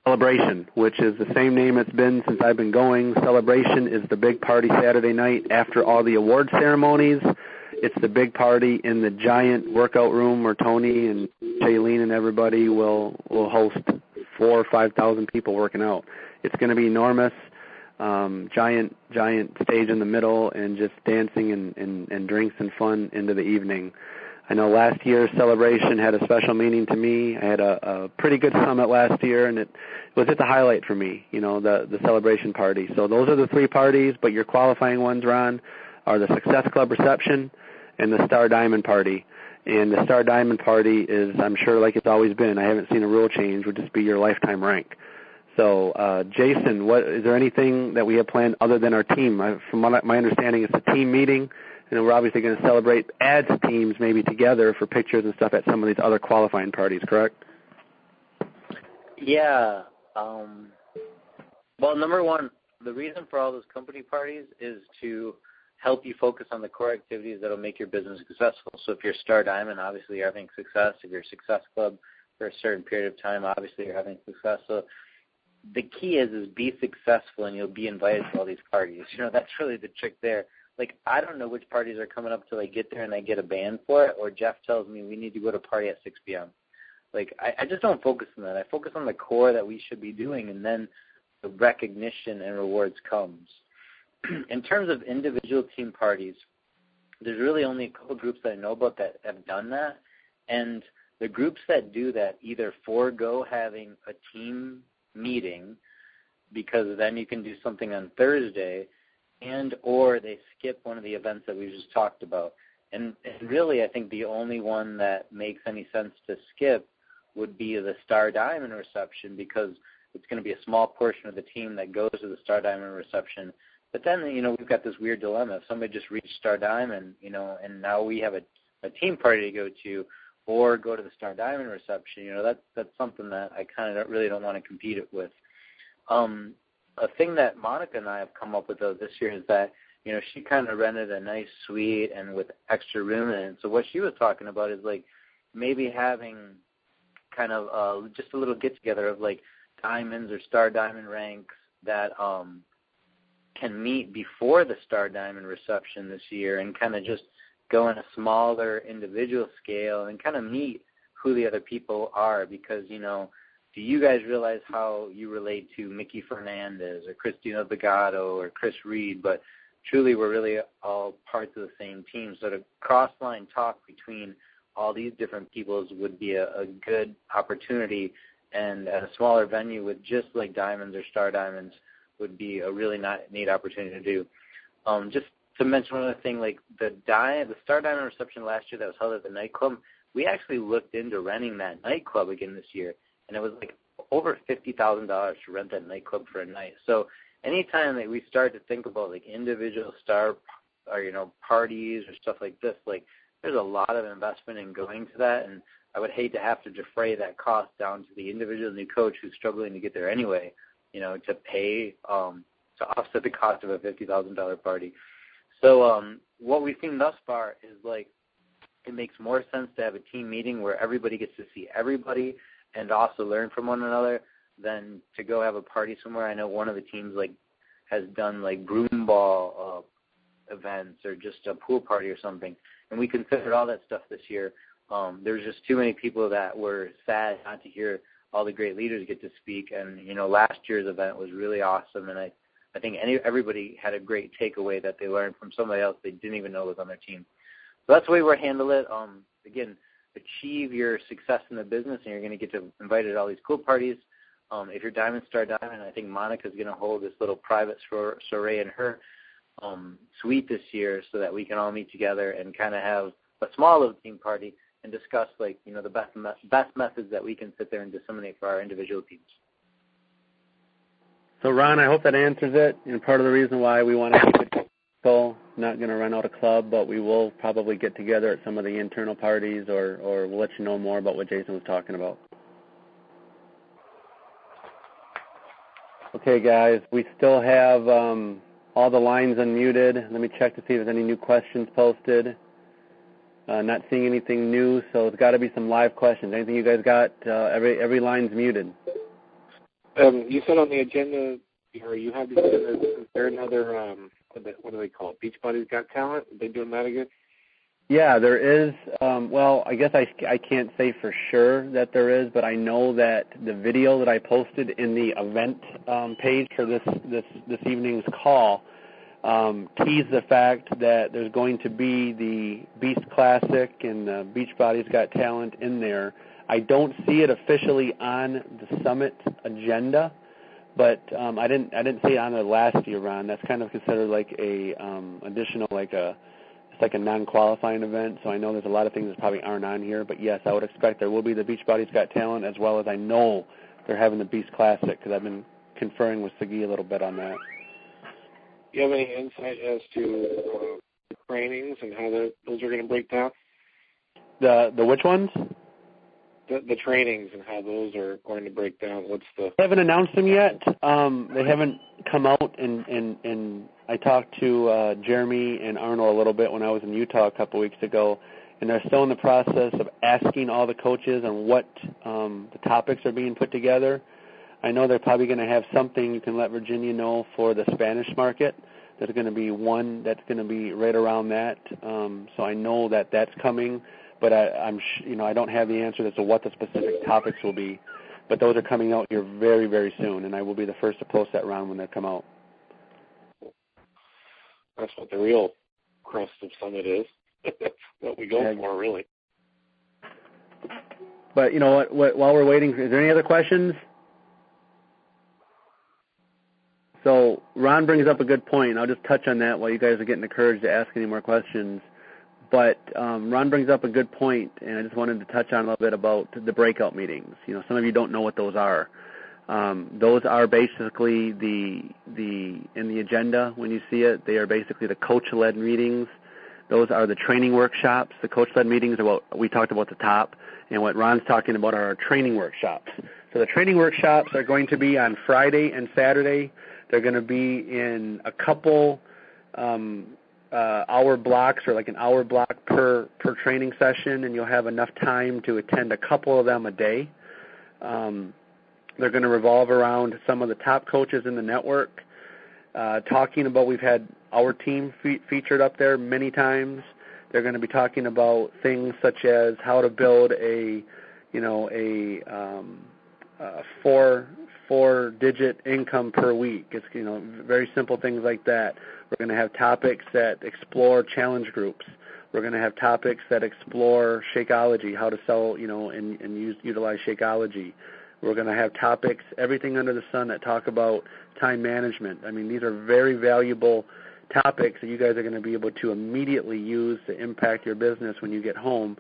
Celebration, which is the same name it's been since I've been going. Celebration is the big party Saturday night after all the award ceremonies. It's the big party in the giant workout room where Tony and Chalene and everybody will will host four or five thousand people working out. It's going to be enormous, um, giant giant stage in the middle, and just dancing and, and and drinks and fun into the evening. I know last year's celebration had a special meaning to me. I had a, a pretty good summit last year, and it was just a highlight for me. You know, the the celebration party. So those are the three parties. But your qualifying ones, Ron, are the Success Club reception and the Star Diamond party. And the Star Diamond party is, I'm sure, like it's always been. I haven't seen a rule change. Would just be your lifetime rank. So, uh, Jason, what is there anything that we have planned other than our team? I, from what I, my understanding, it's a team meeting and we're obviously going to celebrate ads teams maybe together for pictures and stuff at some of these other qualifying parties, correct?
Yeah. Um, well, number one, the reason for all those company parties is to help you focus on the core activities that will make your business successful. So if you're Star Diamond, obviously you're having success. If you're a Success Club for a certain period of time, obviously you're having success. So the key is is be successful and you'll be invited to all these parties. You know, that's really the trick there like I don't know which parties are coming up till I get there and I get a band for it, or Jeff tells me we need to go to a party at 6 p.m. Like I, I just don't focus on that. I focus on the core that we should be doing, and then the recognition and rewards comes. In terms of individual team parties, there's really only a couple groups that I know about that have done that, and the groups that do that either forego having a team meeting because then you can do something on Thursday and or they skip one of the events that we just talked about. And, and really, I think the only one that makes any sense to skip would be the Star Diamond reception because it's going to be a small portion of the team that goes to the Star Diamond reception. But then, you know, we've got this weird dilemma. If somebody just reached Star Diamond, you know, and now we have a, a team party to go to, or go to the Star Diamond reception, you know, that's that's something that I kind of don't, really don't want to compete it with. Um, a thing that Monica and I have come up with though this year is that you know she kind of rented a nice suite and with extra room in. So what she was talking about is like maybe having kind of uh, just a little get together of like diamonds or star diamond ranks that um, can meet before the star diamond reception this year and kind of just go in a smaller individual scale and kind of meet who the other people are because you know do you guys realize how you relate to Mickey Fernandez or Christina Bagato or Chris Reed but truly we're really all parts of the same team so to cross line talk between all these different peoples would be a, a good opportunity and at a smaller venue with just like diamonds or star diamonds would be a really not, neat opportunity to do. Um, just to mention one other thing, like the di- the Star Diamond reception last year that was held at the nightclub, we actually looked into renting that nightclub again this year, and it was like over fifty thousand dollars to rent that nightclub for a night. So anytime that we start to think about like individual star or you know parties or stuff like this, like there's a lot of investment in going to that, and I would hate to have to defray that cost down to the individual new coach who's struggling to get there anyway. You know, to pay um, to offset the cost of a fifty thousand dollar party. So um, what we've seen thus far is like it makes more sense to have a team meeting where everybody gets to see everybody and also learn from one another than to go have a party somewhere. I know one of the teams like has done like broom ball uh, events or just a pool party or something, and we considered all that stuff this year. Um, there's just too many people that were sad not to hear all the great leaders get to speak, and you know last year's event was really awesome, and I I think any, everybody had a great takeaway that they learned from somebody else they didn't even know was on their team. So that's the way we're handle it. Um, again, achieve your success in the business, and you're going to get to invited to all these cool parties. Um, if you're Diamond Star Diamond, I think Monica's going to hold this little private soiree in her um, suite this year, so that we can all meet together and kind of have a small little team party and discuss like you know the best me- best methods that we can sit there and disseminate for our individual teams.
So Ron, I hope that answers it. And part of the reason why we want to keep it not going to run out a club, but we will probably get together at some of the internal parties, or or we'll let you know more about what Jason was talking about. Okay, guys, we still have um, all the lines unmuted. Let me check to see if there's any new questions posted. Uh, not seeing anything new, so it's got to be some live questions. Anything you guys got? Uh, every every line's muted.
Um, you said on the agenda, or you have the agenda, is there another, um, what do they call it, Beachbody's Got Talent? Are they doing that again?
Yeah, there is. Um, well, I guess I, I can't say for sure that there is, but I know that the video that I posted in the event um, page for this this this evening's call um, teased the fact that there's going to be the Beast Classic and the Beachbody's Got Talent in there I don't see it officially on the summit agenda, but um, I didn't I didn't see it on the last year round. That's kind of considered like a um, additional like a it's like a non-qualifying event. So I know there's a lot of things that probably aren't on here, but yes, I would expect there will be the Beachbody's Got Talent as well as I know they're having the Beast Classic because I've been conferring with Sagi a little bit on that.
Do you have any insight as to uh, the trainings and how the, those are going to break down?
The the which ones?
The, the trainings and how those are going to break down? What's the?
They haven't announced them yet. Um, they haven't come out, and and and I talked to uh, Jeremy and Arnold a little bit when I was in Utah a couple weeks ago, and they're still in the process of asking all the coaches on what um, the topics are being put together. I know they're probably going to have something you can let Virginia know for the Spanish market. There's going to be one that's going to be right around that. Um, so I know that that's coming but I, I'm sh- you know I don't have the answer as to what the specific topics will be. But those are coming out here very very soon, and I will be the first to post that round when they come out.
That's what the real crust of Summit is. what we go yeah. for, really.
But you know what, what? While we're waiting, is there any other questions? So Ron brings up a good point. I'll just touch on that while you guys are getting the courage to ask any more questions. But um, Ron brings up a good point, and I just wanted to touch on a little bit about the breakout meetings. You know, some of you don't know what those are. Um, those are basically the the in the agenda when you see it. They are basically the coach-led meetings. Those are the training workshops. The coach-led meetings are what we talked about at the top, and what Ron's talking about are our training workshops. So the training workshops are going to be on Friday and Saturday. They're going to be in a couple um, uh, hour blocks or like an hour block per per training session, and you'll have enough time to attend a couple of them a day. Um, they're going to revolve around some of the top coaches in the network, uh, talking about. We've had our team fe- featured up there many times. They're going to be talking about things such as how to build a, you know, a um, uh, four four digit income per week. It's you know very simple things like that. We're going to have topics that explore challenge groups. We're going to have topics that explore Shakeology, how to sell, you know, and, and use, utilize Shakeology. We're going to have topics, everything under the sun that talk about time management. I mean, these are very valuable topics that you guys are going to be able to immediately use to impact your business when you get home,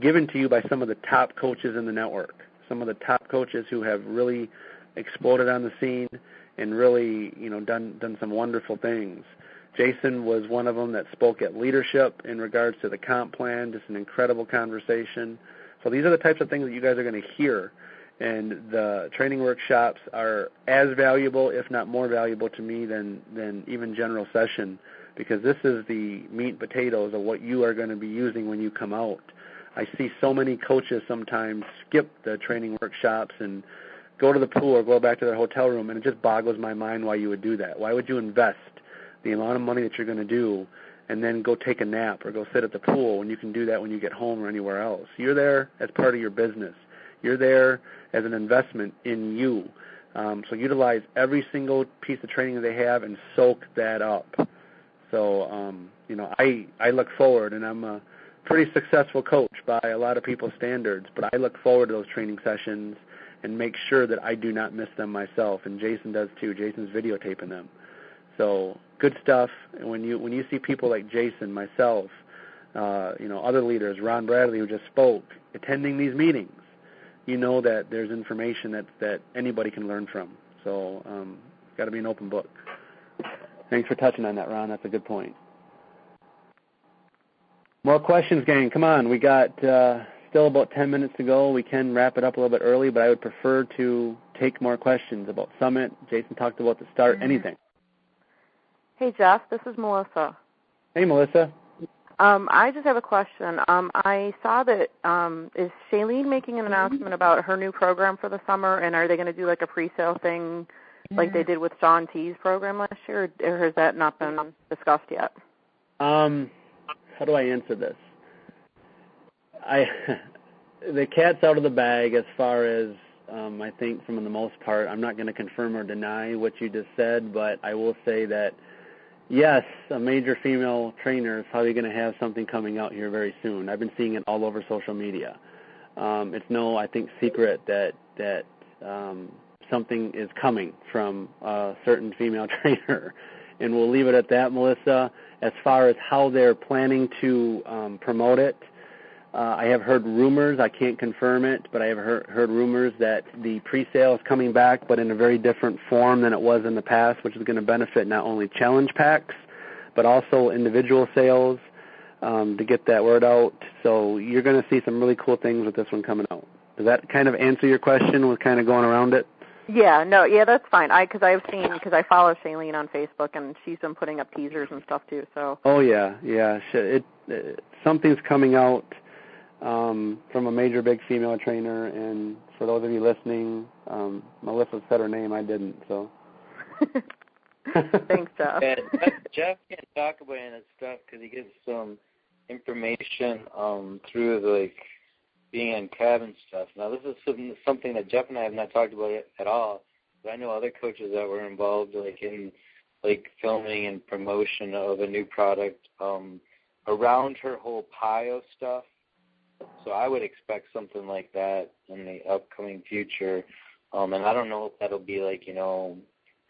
given to you by some of the top coaches in the network, some of the top coaches who have really exploded on the scene and really, you know, done done some wonderful things. Jason was one of them that spoke at leadership in regards to the comp plan, just an incredible conversation. So these are the types of things that you guys are going to hear and the training workshops are as valuable, if not more valuable to me than than even general session, because this is the meat and potatoes of what you are going to be using when you come out. I see so many coaches sometimes skip the training workshops and go to the pool or go back to their hotel room, and it just boggles my mind why you would do that. Why would you invest the amount of money that you're going to do and then go take a nap or go sit at the pool when you can do that when you get home or anywhere else? You're there as part of your business. You're there as an investment in you. Um, so utilize every single piece of training that they have and soak that up. So um, you know, I I look forward, and I'm a pretty successful coach by a lot of people's standards, but I look forward to those training sessions and make sure that I do not miss them myself. And Jason does too. Jason's videotaping them. So good stuff. And when you when you see people like Jason, myself, uh, you know, other leaders, Ron Bradley who just spoke, attending these meetings, you know that there's information that that anybody can learn from. So um, it's got to be an open book. Thanks for touching on that, Ron. That's a good point. More questions, gang. Come on. We got uh, still about 10 minutes to go. We can wrap it up a little bit early, but I would prefer to take more questions about Summit. Jason talked about the start. Mm-hmm. Anything.
Hey, Jeff. This is Melissa.
Hey, Melissa.
Um, I just have a question. Um, I saw that um, is Chalene making an announcement about her new program for the summer, and are they going to do like a pre-sale thing, like they did with Shaun T's program last year, or has that not been discussed yet?
Um, how do I answer this? I the cat's out of the bag as far as um, I think, from the most part. I'm not going to confirm or deny what you just said, but I will say that Yes, a major female trainer is probably going to have something coming out here very soon. I've been seeing it all over social media. Um, it's no, I think, secret that that um, something is coming from a certain female trainer, and we'll leave it at that, Melissa. As far as how they're planning to um, promote it, uh, I have heard rumors. I can't confirm it, but I have heard, heard rumors that the pre-sale is coming back, but in a very different form than it was in the past, which is going to benefit not only challenge packs, but also individual sales um, to get that word out. So you're going to see some really cool things with this one coming out. Does that kind of answer your question? With kind of going around it.
Yeah, no, yeah, that's fine. I because I've seen because I follow Chalene on Facebook and she's been putting up teasers and stuff too. So.
Oh yeah, yeah. It, it something's coming out um, from a major big female trainer. And for those of you listening, um, Melissa said her name. I didn't. So.
Thanks, Jeff.
Yeah, Jeff can talk about any of that stuff because he gives some information um, through the, like being on cabin stuff. Now, this is something that Jeff and I have not talked about at all. But I know other coaches that were involved, like in like filming and promotion of a new product um, around her whole PiYo stuff. So I would expect something like that in the upcoming future. Um, and I don't know if that'll be like, you know,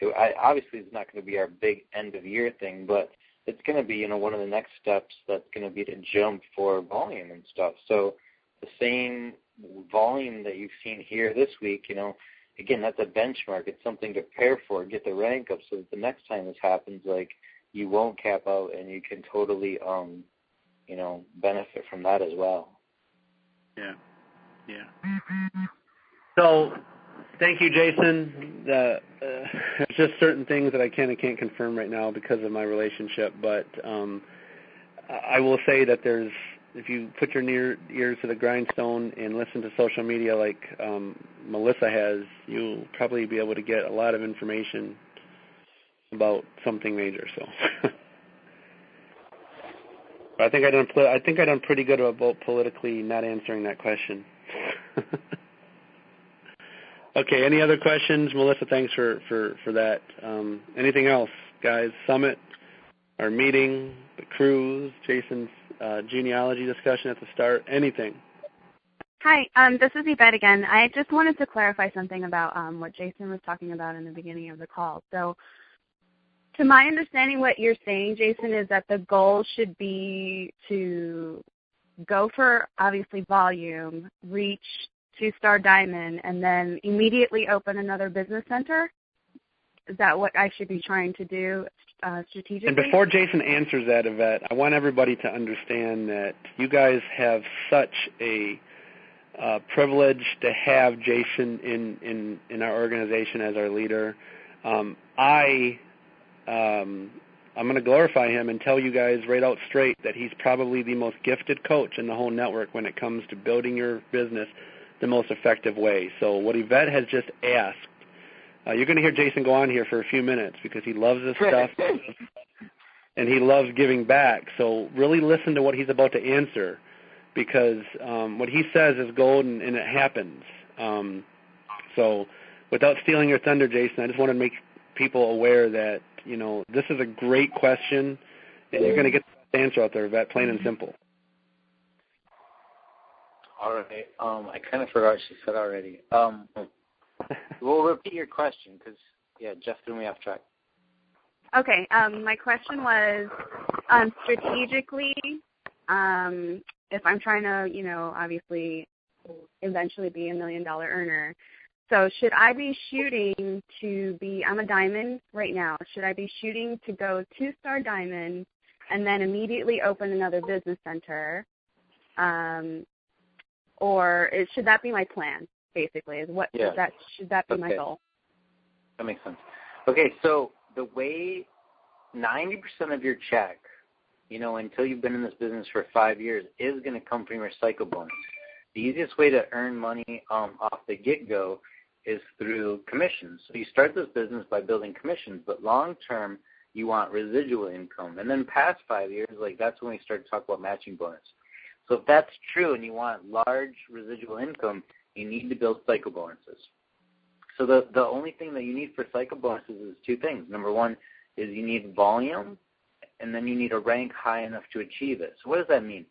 it, I, obviously it's not going to be our big end of year thing, but it's going to be you know one of the next steps that's going to be to jump for volume and stuff. So the same volume that you've seen here this week, you know, again that's a benchmark. It's something to prepare for, get the rank up, so that the next time this happens, like you won't cap out and you can totally um you know benefit from that as well.
Yeah, yeah. So Thank you, Jason. Uh, there's just certain things that I can and can't confirm right now because of my relationship, but um, I will say that there's if you put your near, ears to the grindstone and listen to social media like um, Melissa has, you'll probably be able to get a lot of information about something major. I think I done. I think I done pretty good about politically not answering that question. Okay. Any other questions? Melissa, thanks for for for that. Um, anything else, guys? Summit, our meeting, the cruise, Jason's uh, genealogy discussion at the start. Anything?
Hi, um, this is Yvette again. I just wanted to clarify something about um, what Jason was talking about in the beginning of the call. So, to my understanding, what you're saying, Jason, is that the goal should be to go for obviously volume, reach two star diamond and then immediately open another business center? Is that what I should be trying to do uh, strategically?
And before Jason answers that, Yvette, I want everybody to understand that you guys have such a uh, privilege to have Jason in, in, in our organization as our leader. Um, I um, I'm going to glorify him and tell you guys right out straight that he's probably the most gifted coach in the whole network when it comes to building your business the most effective way. So what Yvette has just asked, uh, you're going to hear Jason go on here for a few minutes because he loves this stuff and he loves giving back. So really listen to what he's about to answer because um, what he says is gold and, and it happens. Um, so without stealing your thunder, Jason, I just want to make people aware that you know this is a great question and you're going to get the answer out there, Yvette, plain and simple.
All right. Um, I kind of forgot what she said already. Um, we'll repeat your question because yeah, Jeff threw me off track.
Okay. Um, my question was um, strategically, um, if I'm trying to, you know, obviously eventually be a million dollar earner. So should I be shooting to be I'm a diamond right now. Should I be shooting to go two star diamond and then immediately open another business center? Um, or is, should that be my plan? Basically, is what
yeah.
that should that be
okay.
my goal?
That makes sense. Okay, so the way ninety percent of your check, you know, until you've been in this business for five years, is going to come from your cycle bonus. The easiest way to earn money um, off the get go is through commissions. So you start this business by building commissions, but long term you want residual income. And then past five years, like that's when we start to talk about matching bonus. So if that's true and you want large residual income, you need to build cycle bonuses. So the the only thing that you need for cycle bonuses is two things. Number one is you need volume, and then you need a rank high enough to achieve it. So what does that mean?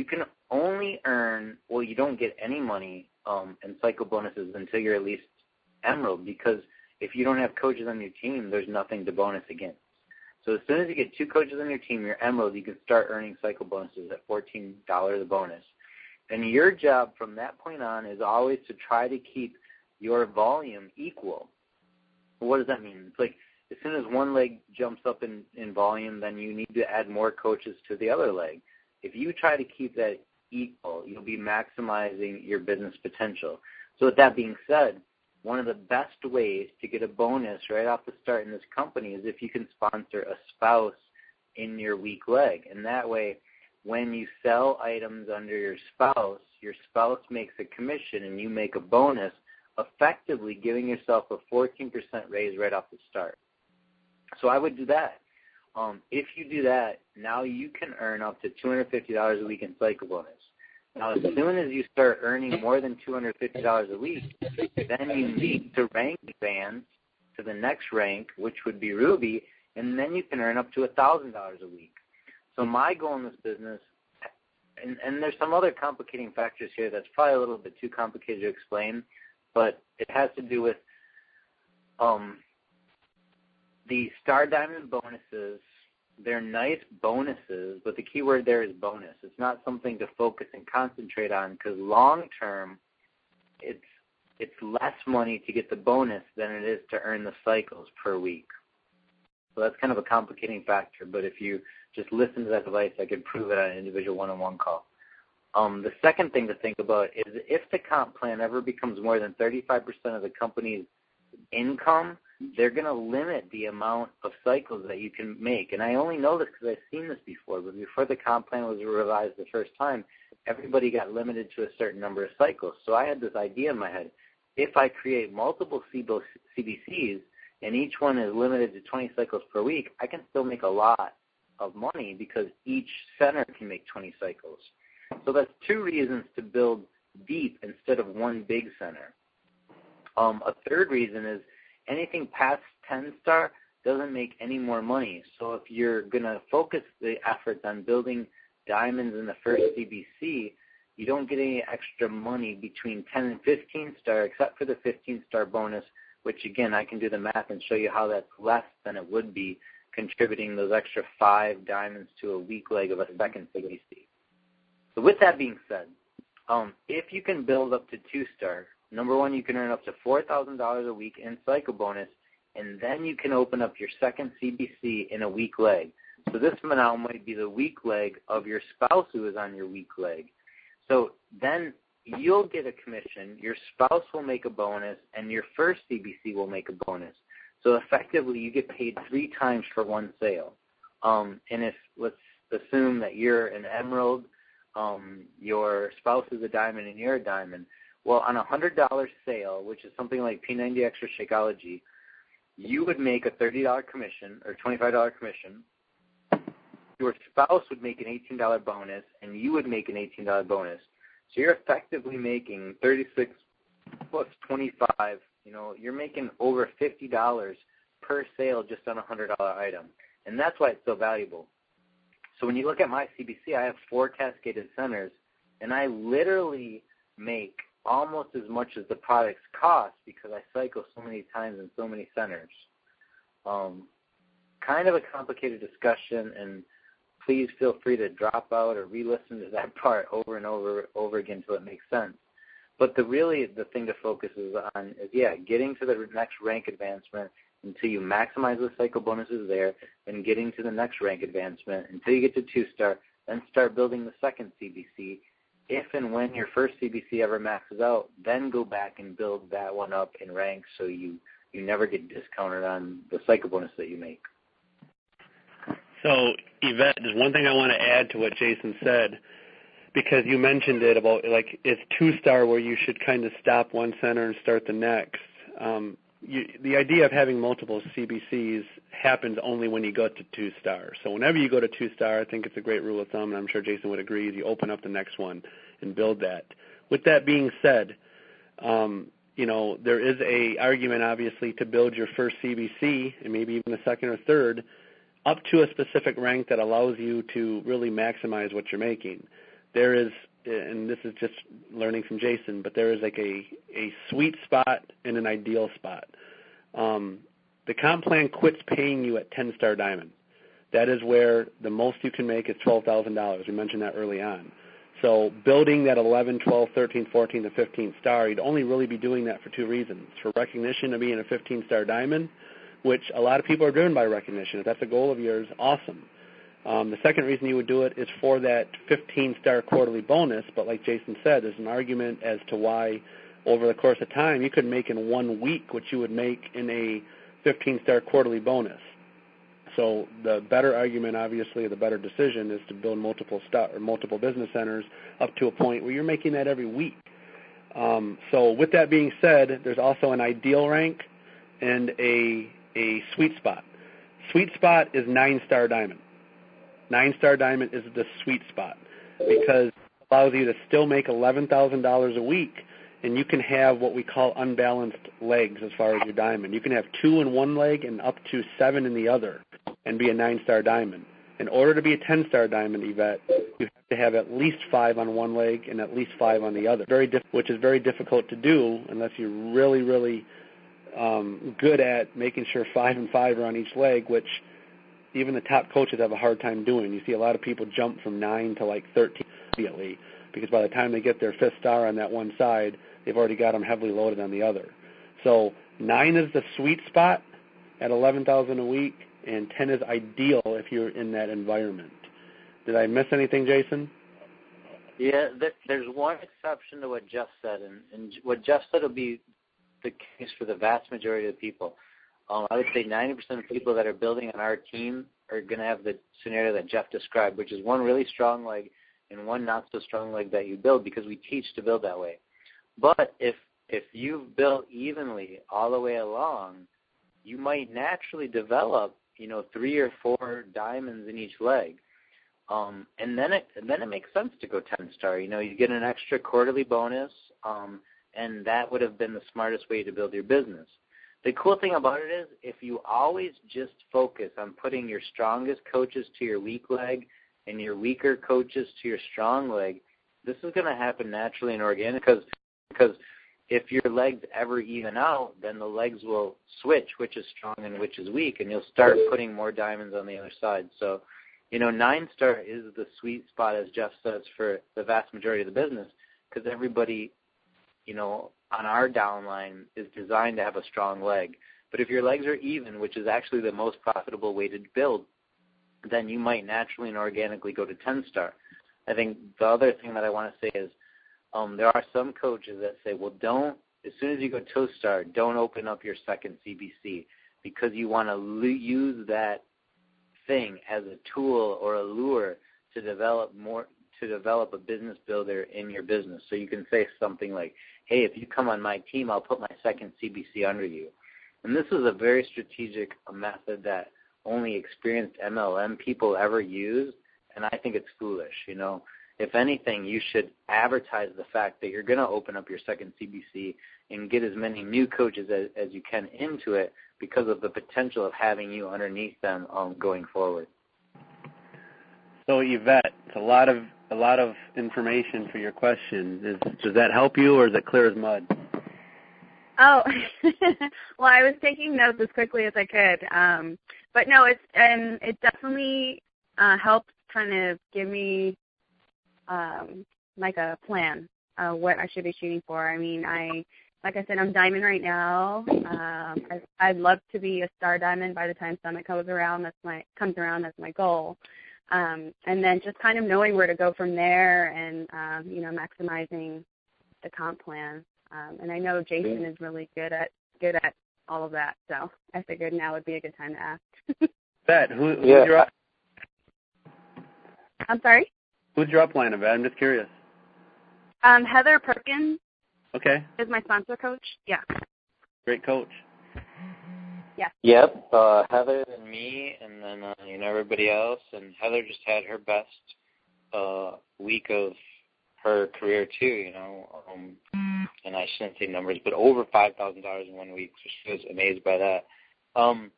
You can only earn, well, you don't get any money um, in cycle bonuses until you're at least emerald, because if you don't have coaches on your team, there's nothing to bonus against. So as soon as you get two coaches on your team, your emerald, you can start earning cycle bonuses at $14 a bonus. And your job from that point on is always to try to keep your volume equal. What does that mean? It's like as soon as one leg jumps up in, in volume, then you need to add more coaches to the other leg. If you try to keep that equal, you'll be maximizing your business potential. So with that being said, one of the best ways to get a bonus right off the start in this company is if you can sponsor a spouse in your weak leg. And that way, when you sell items under your spouse, your spouse makes a commission and you make a bonus, effectively giving yourself a 14% raise right off the start. So I would do that. Um, if you do that, now you can earn up to $250 a week in cycle bonus. Now, as soon as you start earning more than $250 a week, then you need to rank advance to the next rank, which would be Ruby, and then you can earn up to $1,000 a week. So my goal in this business, and, and there's some other complicating factors here that's probably a little bit too complicated to explain, but it has to do with um, the Star Diamond bonuses, they're nice bonuses, but the key word there is bonus. It's not something to focus and concentrate on because long term, it's it's less money to get the bonus than it is to earn the cycles per week. So that's kind of a complicating factor. But if you just listen to that advice, I could prove it on an individual one-on-one call. Um, the second thing to think about is if the comp plan ever becomes more than 35% of the company's income, they're going to limit the amount of cycles that you can make. And I only know this because I've seen this before. But before the comp plan was revised the first time, everybody got limited to a certain number of cycles. So I had this idea in my head. If I create multiple CBCs and each one is limited to 20 cycles per week, I can still make a lot of money because each center can make 20 cycles. So that's two reasons to build deep instead of one big center. Um, a third reason is anything past 10 star doesn't make any more money. So if you're going to focus the efforts on building diamonds in the first CBC, you don't get any extra money between 10 and 15 star except for the 15 star bonus, which again, I can do the math and show you how that's less than it would be contributing those extra five diamonds to a weak leg of a second CBC. So with that being said, um, if you can build up to two star, number one, you can earn up to four thousand dollars a week in cycle bonus, and then you can open up your second CBC in a weak leg. So this now might be the weak leg of your spouse who is on your weak leg. So then you'll get a commission, your spouse will make a bonus, and your first CBC will make a bonus. So effectively, you get paid three times for one sale. Um, and if let's assume that you're an emerald um, your spouse is a diamond and you're a diamond. Well, on a hundred dollar sale, which is something like P90 Extra Shakeology, you would make a thirty dollar commission or twenty five dollar commission. Your spouse would make an eighteen dollar bonus, and you would make an eighteen dollar bonus. So you're effectively making thirty six plus twenty five. You know, you're making over fifty dollars per sale just on a hundred dollar item, and that's why it's so valuable. So when you look at my CBC, I have four cascaded centers, and I literally make almost as much as the products cost because I cycle so many times in so many centers. Um, kind of a complicated discussion, and please feel free to drop out or re-listen to that part over and over over again until it makes sense. But the really the thing to focus is on is yeah, getting to the next rank advancement until you maximize the cycle bonuses there, and getting to the next rank advancement until you get to two star, then start building the second CBC. If and when your first CBC ever maxes out, then go back and build that one up in rank so you you never get discounted on the cycle bonus that you make.
So Yvette, there's one thing I want to add to what Jason said because you mentioned it about like it's two star where you should kind of stop one center and start the next. Um, the idea of having multiple CBCs happens only when you go to two star. So whenever you go to two star, I think it's a great rule of thumb, and I'm sure Jason would agree. You open up the next one and build that. With that being said, um, you know there is a argument obviously to build your first CBC and maybe even the second or third up to a specific rank that allows you to really maximize what you're making. There is and this is just learning from Jason, but there is like a a sweet spot and an ideal spot. Um, the comp plan quits paying you at 10 star diamond. That is where the most you can make is $12,000. We mentioned that early on. So building that 11, 12, 13, 14, to 15 star, you'd only really be doing that for two reasons: for recognition of being a 15 star diamond, which a lot of people are driven by recognition. If that's a goal of yours, awesome. Um, the second reason you would do it is for that 15-star quarterly bonus, but like Jason said, there's an argument as to why over the course of time you could make in one week what you would make in a 15-star quarterly bonus. So the better argument, obviously, the better decision is to build multiple star or multiple business centers up to a point where you're making that every week. Um, so with that being said, there's also an ideal rank and a a sweet spot. Sweet spot is nine star diamond. Nine Star Diamond is the sweet spot because it allows you to still make $11,000 a week and you can have what we call unbalanced legs as far as your diamond. You can have two in one leg and up to seven in the other and be a nine star diamond. In order to be a 10 star diamond, Yvette, you have to have at least five on one leg and at least five on the other, very diff- which is very difficult to do unless you're really, really um, good at making sure five and five are on each leg, which even the top coaches have a hard time doing. You see a lot of people jump from nine to like 13 immediately because by the time they get their fifth star on that one side, they've already got them heavily loaded on the other. So nine is the sweet spot at 11,000 a week, and 10 is ideal if you're in that environment. Did I miss anything, Jason?
Yeah, there's one exception to what Jeff said, and, what Jeff said will be the case for the vast majority of people. Um, I would say 90% of people that are building on our team are going to have the scenario that Jeff described, which is one really strong leg and one not so strong leg that you build because we teach to build that way. But if if you've built evenly all the way along, you might naturally develop, you know, three or four diamonds in each leg. Um, and then it and then it makes sense to go ten star. You know, you get an extra quarterly bonus, um, and that would have been the smartest way to build your business. The cool thing about it is if you always just focus on putting your strongest coaches to your weak leg and your weaker coaches to your strong leg, this is going to happen naturally and organic because because if your legs ever even out, then the legs will switch which is strong and which is weak, and you'll start putting more diamonds on the other side. So, you know, nine star is the sweet spot, as Jeff says, for the vast majority of the business because everybody, you know, on our downline is designed to have a strong leg. But if your legs are even, which is actually the most profitable way to build, then you might naturally and organically go to 10 star. I think the other thing that I want to say is um, there are some coaches that say, well, don't, as soon as you go two star, don't open up your second CBC because you want to l- use that thing as a tool or a lure to develop more to develop a business builder in your business. So you can say something like, hey, if you come on my team, I'll put my second CBC under you. And this is a very strategic method that only experienced MLM people ever use, and I think it's foolish. You know, if anything, you should advertise the fact that you're going to open up your second CBC and get as many new coaches as, as you can into it because of the potential of having you underneath them um, going forward.
So Yvette, it's a lot of a lot of information for your question. Is, does that help you, or is it clear as mud?
Oh, well, I was taking notes as quickly as I could. Um, but no, it's and it definitely uh, helps kind of give me um, like a plan uh, what I should be shooting for. I mean, I like I said, I'm diamond right now. Um, I, I'd love to be a star diamond by the time summit comes around. That's my comes around. That's my goal. Um, and then just kind of knowing where to go from there, and um, you know, maximizing the comp plan. Um, and I know Jason is really good at good at all of that, so I figured now would be a good time to ask.
Bet, who, who's
Yeah.
your up,
I'm sorry.
who's your upline, Yvette? I'm just curious.
Um, Heather Perkins
Okay,
is my sponsor coach. Yeah.
great coach.
Yep, uh, Heather and me, and then uh, you know everybody else. And Heather just had her best uh, week of her career too. You know, um, and I shouldn't say numbers, but over five thousand dollars in one week. So she was amazed by that. Um,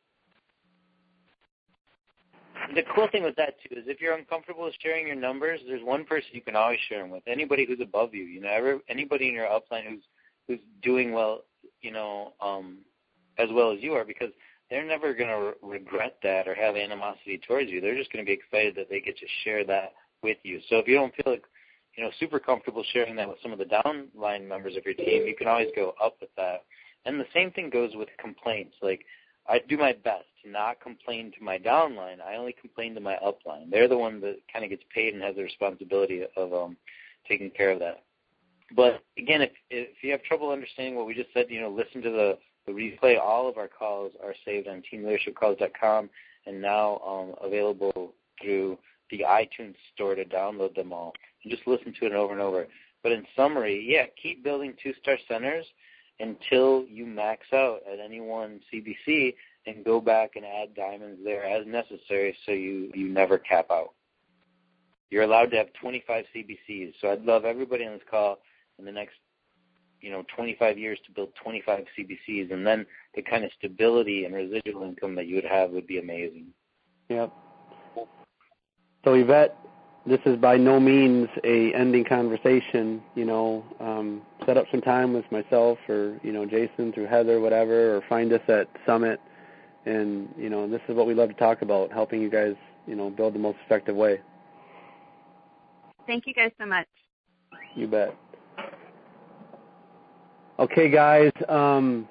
the cool thing with that too is if you're uncomfortable sharing your numbers, there's one person you can always share them with. Anybody who's above you. You know, every, anybody in your upline who's who's doing well. You know, um, as well as you are because they're never going to re- regret that or have animosity towards you. They're just going to be excited that they get to share that with you. So if you don't feel like, you know, super comfortable sharing that with some of the downline members of your team, you can always go up with that. And the same thing goes with complaints. Like I do my best to not complain to my downline. I only complain to my upline. They're the one that kind of gets paid and has the responsibility of um, taking care of that. But again, if if you have trouble understanding what we just said, you know, listen to the the replay. All of our calls are saved on teamleadershipcalls.com and now um, available through the iTunes store to download them all and just listen to it over and over. But in summary, yeah, keep building two-star centers until you max out at any one CBC and go back and add diamonds there as necessary so you, you never cap out. You're allowed to have 25 CBCs. So I'd love everybody on this call in the next you know 25 years to build 25 CBCs, and then the kind of stability and residual income that you would have would be amazing.
Yep. So Yvette, this is by no means a ending conversation. You know, um, set up some time with myself or you know Jason through Heather, whatever, or find us at Summit. And you know, this is what we love to talk about: helping you guys, you know, build the most effective way.
Thank you guys so much.
You bet. Okay, guys. Um,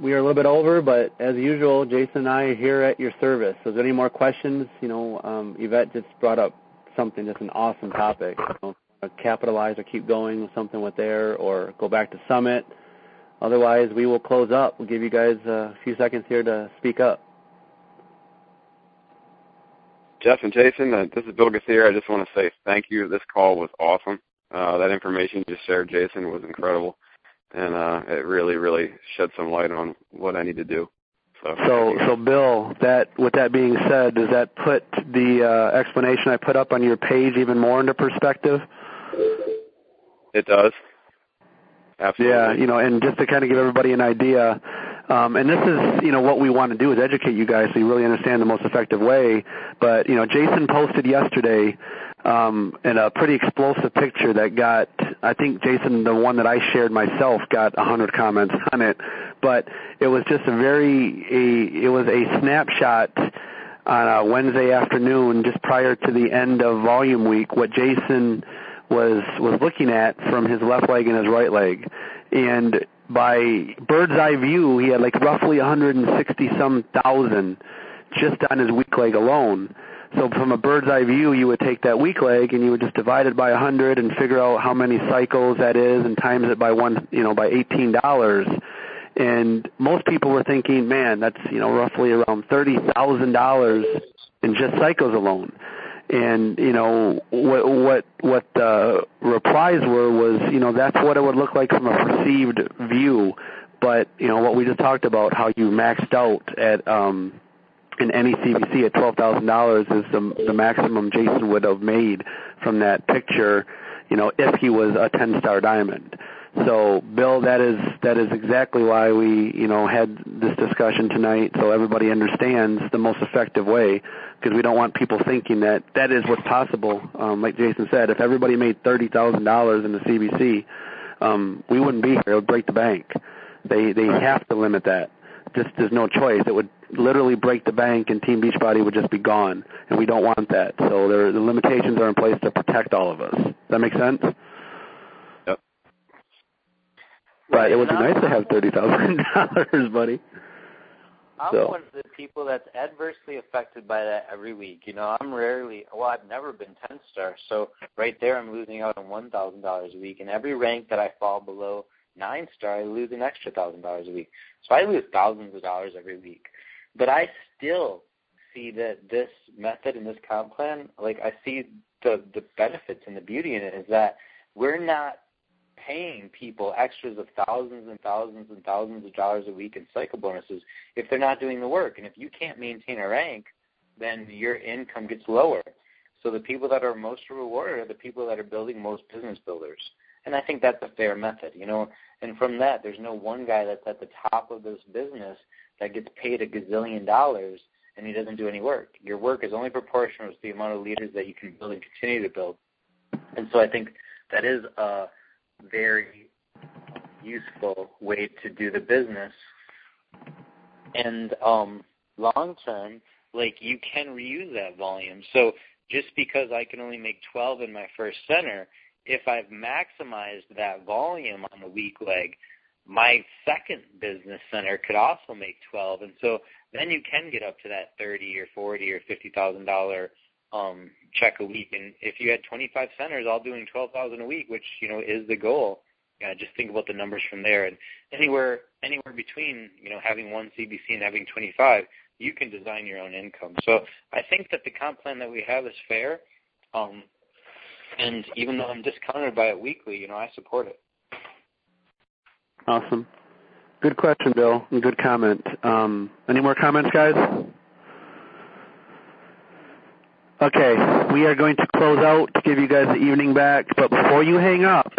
we are a little bit over, but as usual, Jason and I are here at your service. So, is there any more questions? You know, um, Yvette just brought up something that's an awesome topic. You know, capitalize or keep going with something with there, or go back to Summit. Otherwise, we will close up. We'll give you guys a few seconds here to speak up.
Jeff and Jason, uh, this is Bill Gauthier. I just want to say thank you. This call was awesome. Uh, that information you just shared, Jason, was incredible and uh, it really, really shed some light on what I need to do. So,
so, so Bill, that with that being said, does that put the uh, explanation I put up on your page even more into perspective?
It does. Absolutely.
Yeah, you know, and just to kind of give everybody an idea, um, and this is, you know, what we want to do is educate you guys so you really understand the most effective way. But, you know, Jason posted yesterday um, in a pretty explosive picture that got, I think Jason, the one that I shared myself, got 100 comments on it. But it was just a very, a, it was a snapshot on a Wednesday afternoon, just prior to the end of volume week, what Jason was was looking at from his left leg and his right leg, and by bird's eye view, he had like roughly 160 some thousand just on his weak leg alone. So from a bird's eye view, you would take that weak leg and you would just divide it by 100 and figure out how many cycles that is and times it by one, you know, by $18. And most people were thinking, man, that's, you know, roughly around $30,000 in just cycles alone. And, you know, what, what, what the replies were was, you know, that's what it would look like from a perceived view. But, you know, what we just talked about, how you maxed out at, um, in any CBC at twelve thousand dollars is the the maximum Jason would have made from that picture, you know, if he was a ten star diamond. So, Bill, that is that is exactly why we, you know, had this discussion tonight, so everybody understands the most effective way, because we don't want people thinking that that is what's possible. Um, like Jason said, if everybody made thirty thousand dollars in the CBC, um, we wouldn't be here. It would break the bank. They they have to limit that. Just there's no choice. It would literally break the bank and Team Beachbody would just be gone. And we don't want that. So there, the limitations are in place to protect all of us. Does that make sense?
Yep.
But it would be nice to have thirty thousand dollars, buddy.
I'm
so.
one of the people that's adversely affected by that every week. You know, I'm rarely, well, I've never been 10 star, so right there I'm losing out on $1,000 a week. And every rank that I fall below nine star, I lose an extra $1,000 a week. So I lose thousands of dollars every week. But I still see that this method and this comp plan, like I see the the benefits and the beauty in it is that we're not paying people extras of thousands and thousands and thousands of dollars a week in cycle bonuses if they're not doing the work. And if you can't maintain a rank, then your income gets lower. So the people that are most rewarded are the people that are building most business builders. And I think that's a fair method, you know. And from that, there's no one guy that's at the top of this business that gets paid a gazillion dollars and he doesn't do any work. Your work is only proportional to the amount of leaders that you can build and continue to build. And so I think that is a very useful way to do the business. And um, long term, like you can reuse that volume. So just because I can only make 12 in my first center, if I've maximized that volume on the weak leg, my second business center could also make 12 and so then you can get up to that 30 or 40 or 50 thousand dollar um check a week. And if you had 25 centers all doing 12,000 a week which you know is the goal uh, just think about the numbers from there. And anywhere anywhere between you know having one CBC and having 25 you can design your own income. So I think that the comp plan that we have is fair um and even though I'm discounted by it weekly you know I support it
Awesome. Good question, Bill, and good comment. Um, any more comments, guys? Okay, we are going to close out to give you guys the evening back, but before you hang up,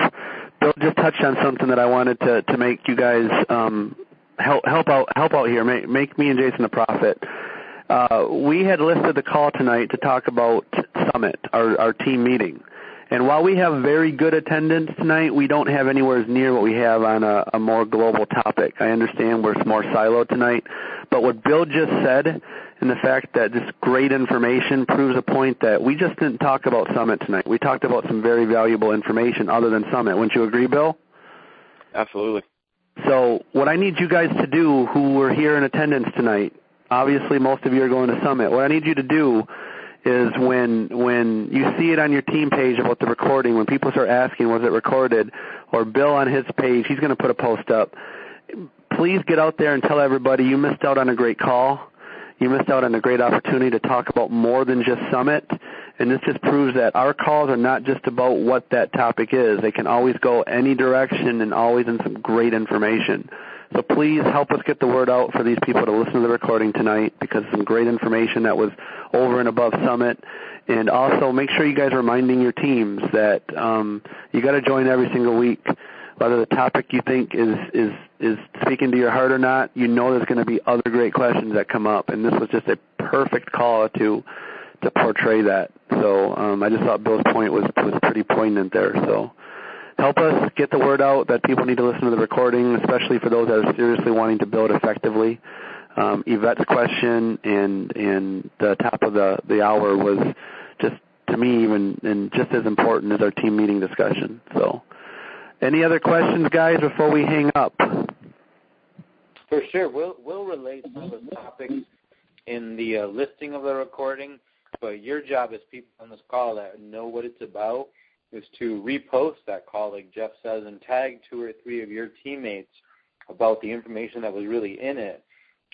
Bill just touched on something that I wanted to, to make you guys um, help help out help out here, make, make me and Jason a profit. uh, we had listed the call tonight to talk about Summit, our, our team meeting. And while we have very good attendance tonight, we don't have anywhere as near what we have on a, a more global topic. I understand we're more siloed tonight, but what Bill just said and the fact that this great information proves a point that we just didn't talk about Summit tonight. We talked about some very valuable information other than Summit. Wouldn't you agree, Bill?
Absolutely.
So what I need you guys to do who were here in attendance tonight, obviously most of you are going to Summit. What I need you to do is when when you see it on your team page about the recording, when people start asking was it recorded, or Bill on his page, he's going to put a post up. Please get out there and tell everybody you missed out on a great call. You missed out on a great opportunity to talk about more than just Summit. And this just proves that our calls are not just about what that topic is. They can always go any direction and always in some great information. So please help us get the word out for these people to listen to the recording tonight because some great information that was over and above Summit. And also make sure you guys are reminding your teams that um, you got to join every single week. Whether the topic you think is is is speaking to your heart or not, you know there's going to be other great questions that come up, and this was just a perfect call to to portray that. So um, I just thought Bill's point was was pretty poignant there. So help us get the word out that people need to listen to the recording, especially for those that are seriously wanting to build effectively. Um, Yvette's question and and the top of the the hour was just to me even and just as important as our team meeting discussion. So, any other questions, guys, before we hang up?
For sure, we'll we'll relate some of the topics in the uh, listing of the recording. But your job as people on this call that know what it's about is to repost that call, Jeff says, and tag two or three of your teammates about the information that was really in it.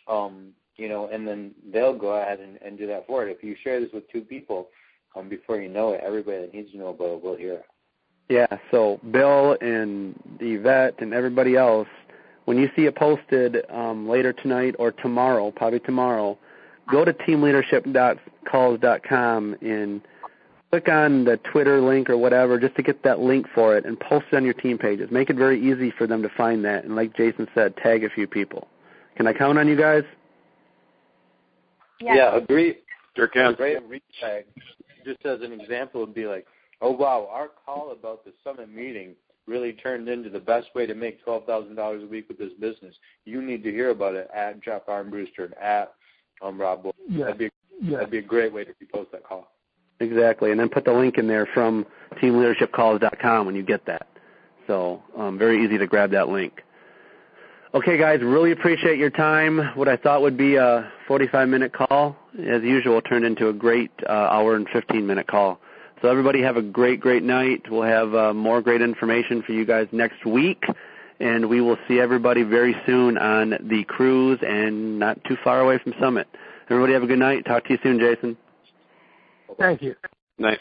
Um, you know, and then they'll go ahead and, and do that for it. If you share this with two people, um, before you know it, everybody that needs to know about it will hear it.
Yeah, so Bill and Yvette and everybody else, when you see it posted um, later tonight or tomorrow, probably tomorrow, go to teamleadershipcalls.com and click on the Twitter link or whatever just to get that link for it and post it on your team pages. Make it very easy for them to find that. And like Jason said, tag a few people. Can I count on you guys?
Yeah,
yeah agree.
Sure can.
Great tag. Just as an example, would be like, oh wow, our call about the summit meeting really turned into the best way to make twelve thousand dollars a week with this business. You need to hear about it at Jeff Armbruster and at um, Rob Bull.
Yeah.
That'd be
yeah.
that'd be a great way to repost that call.
Exactly, and then put the link in there from teamleadershipcalls.com when you get that. So um, very easy to grab that link. Okay, guys, really appreciate your time. What I thought would be a 45-minute call, as usual, turned into a great uh, hour and 15-minute call. So everybody have a great, great night. We'll have uh, more great information for you guys next week, and we will see everybody very soon on the cruise and not too far away from Summit. Everybody have a good night. Talk to you soon, Jason.
Thank you.
Nice.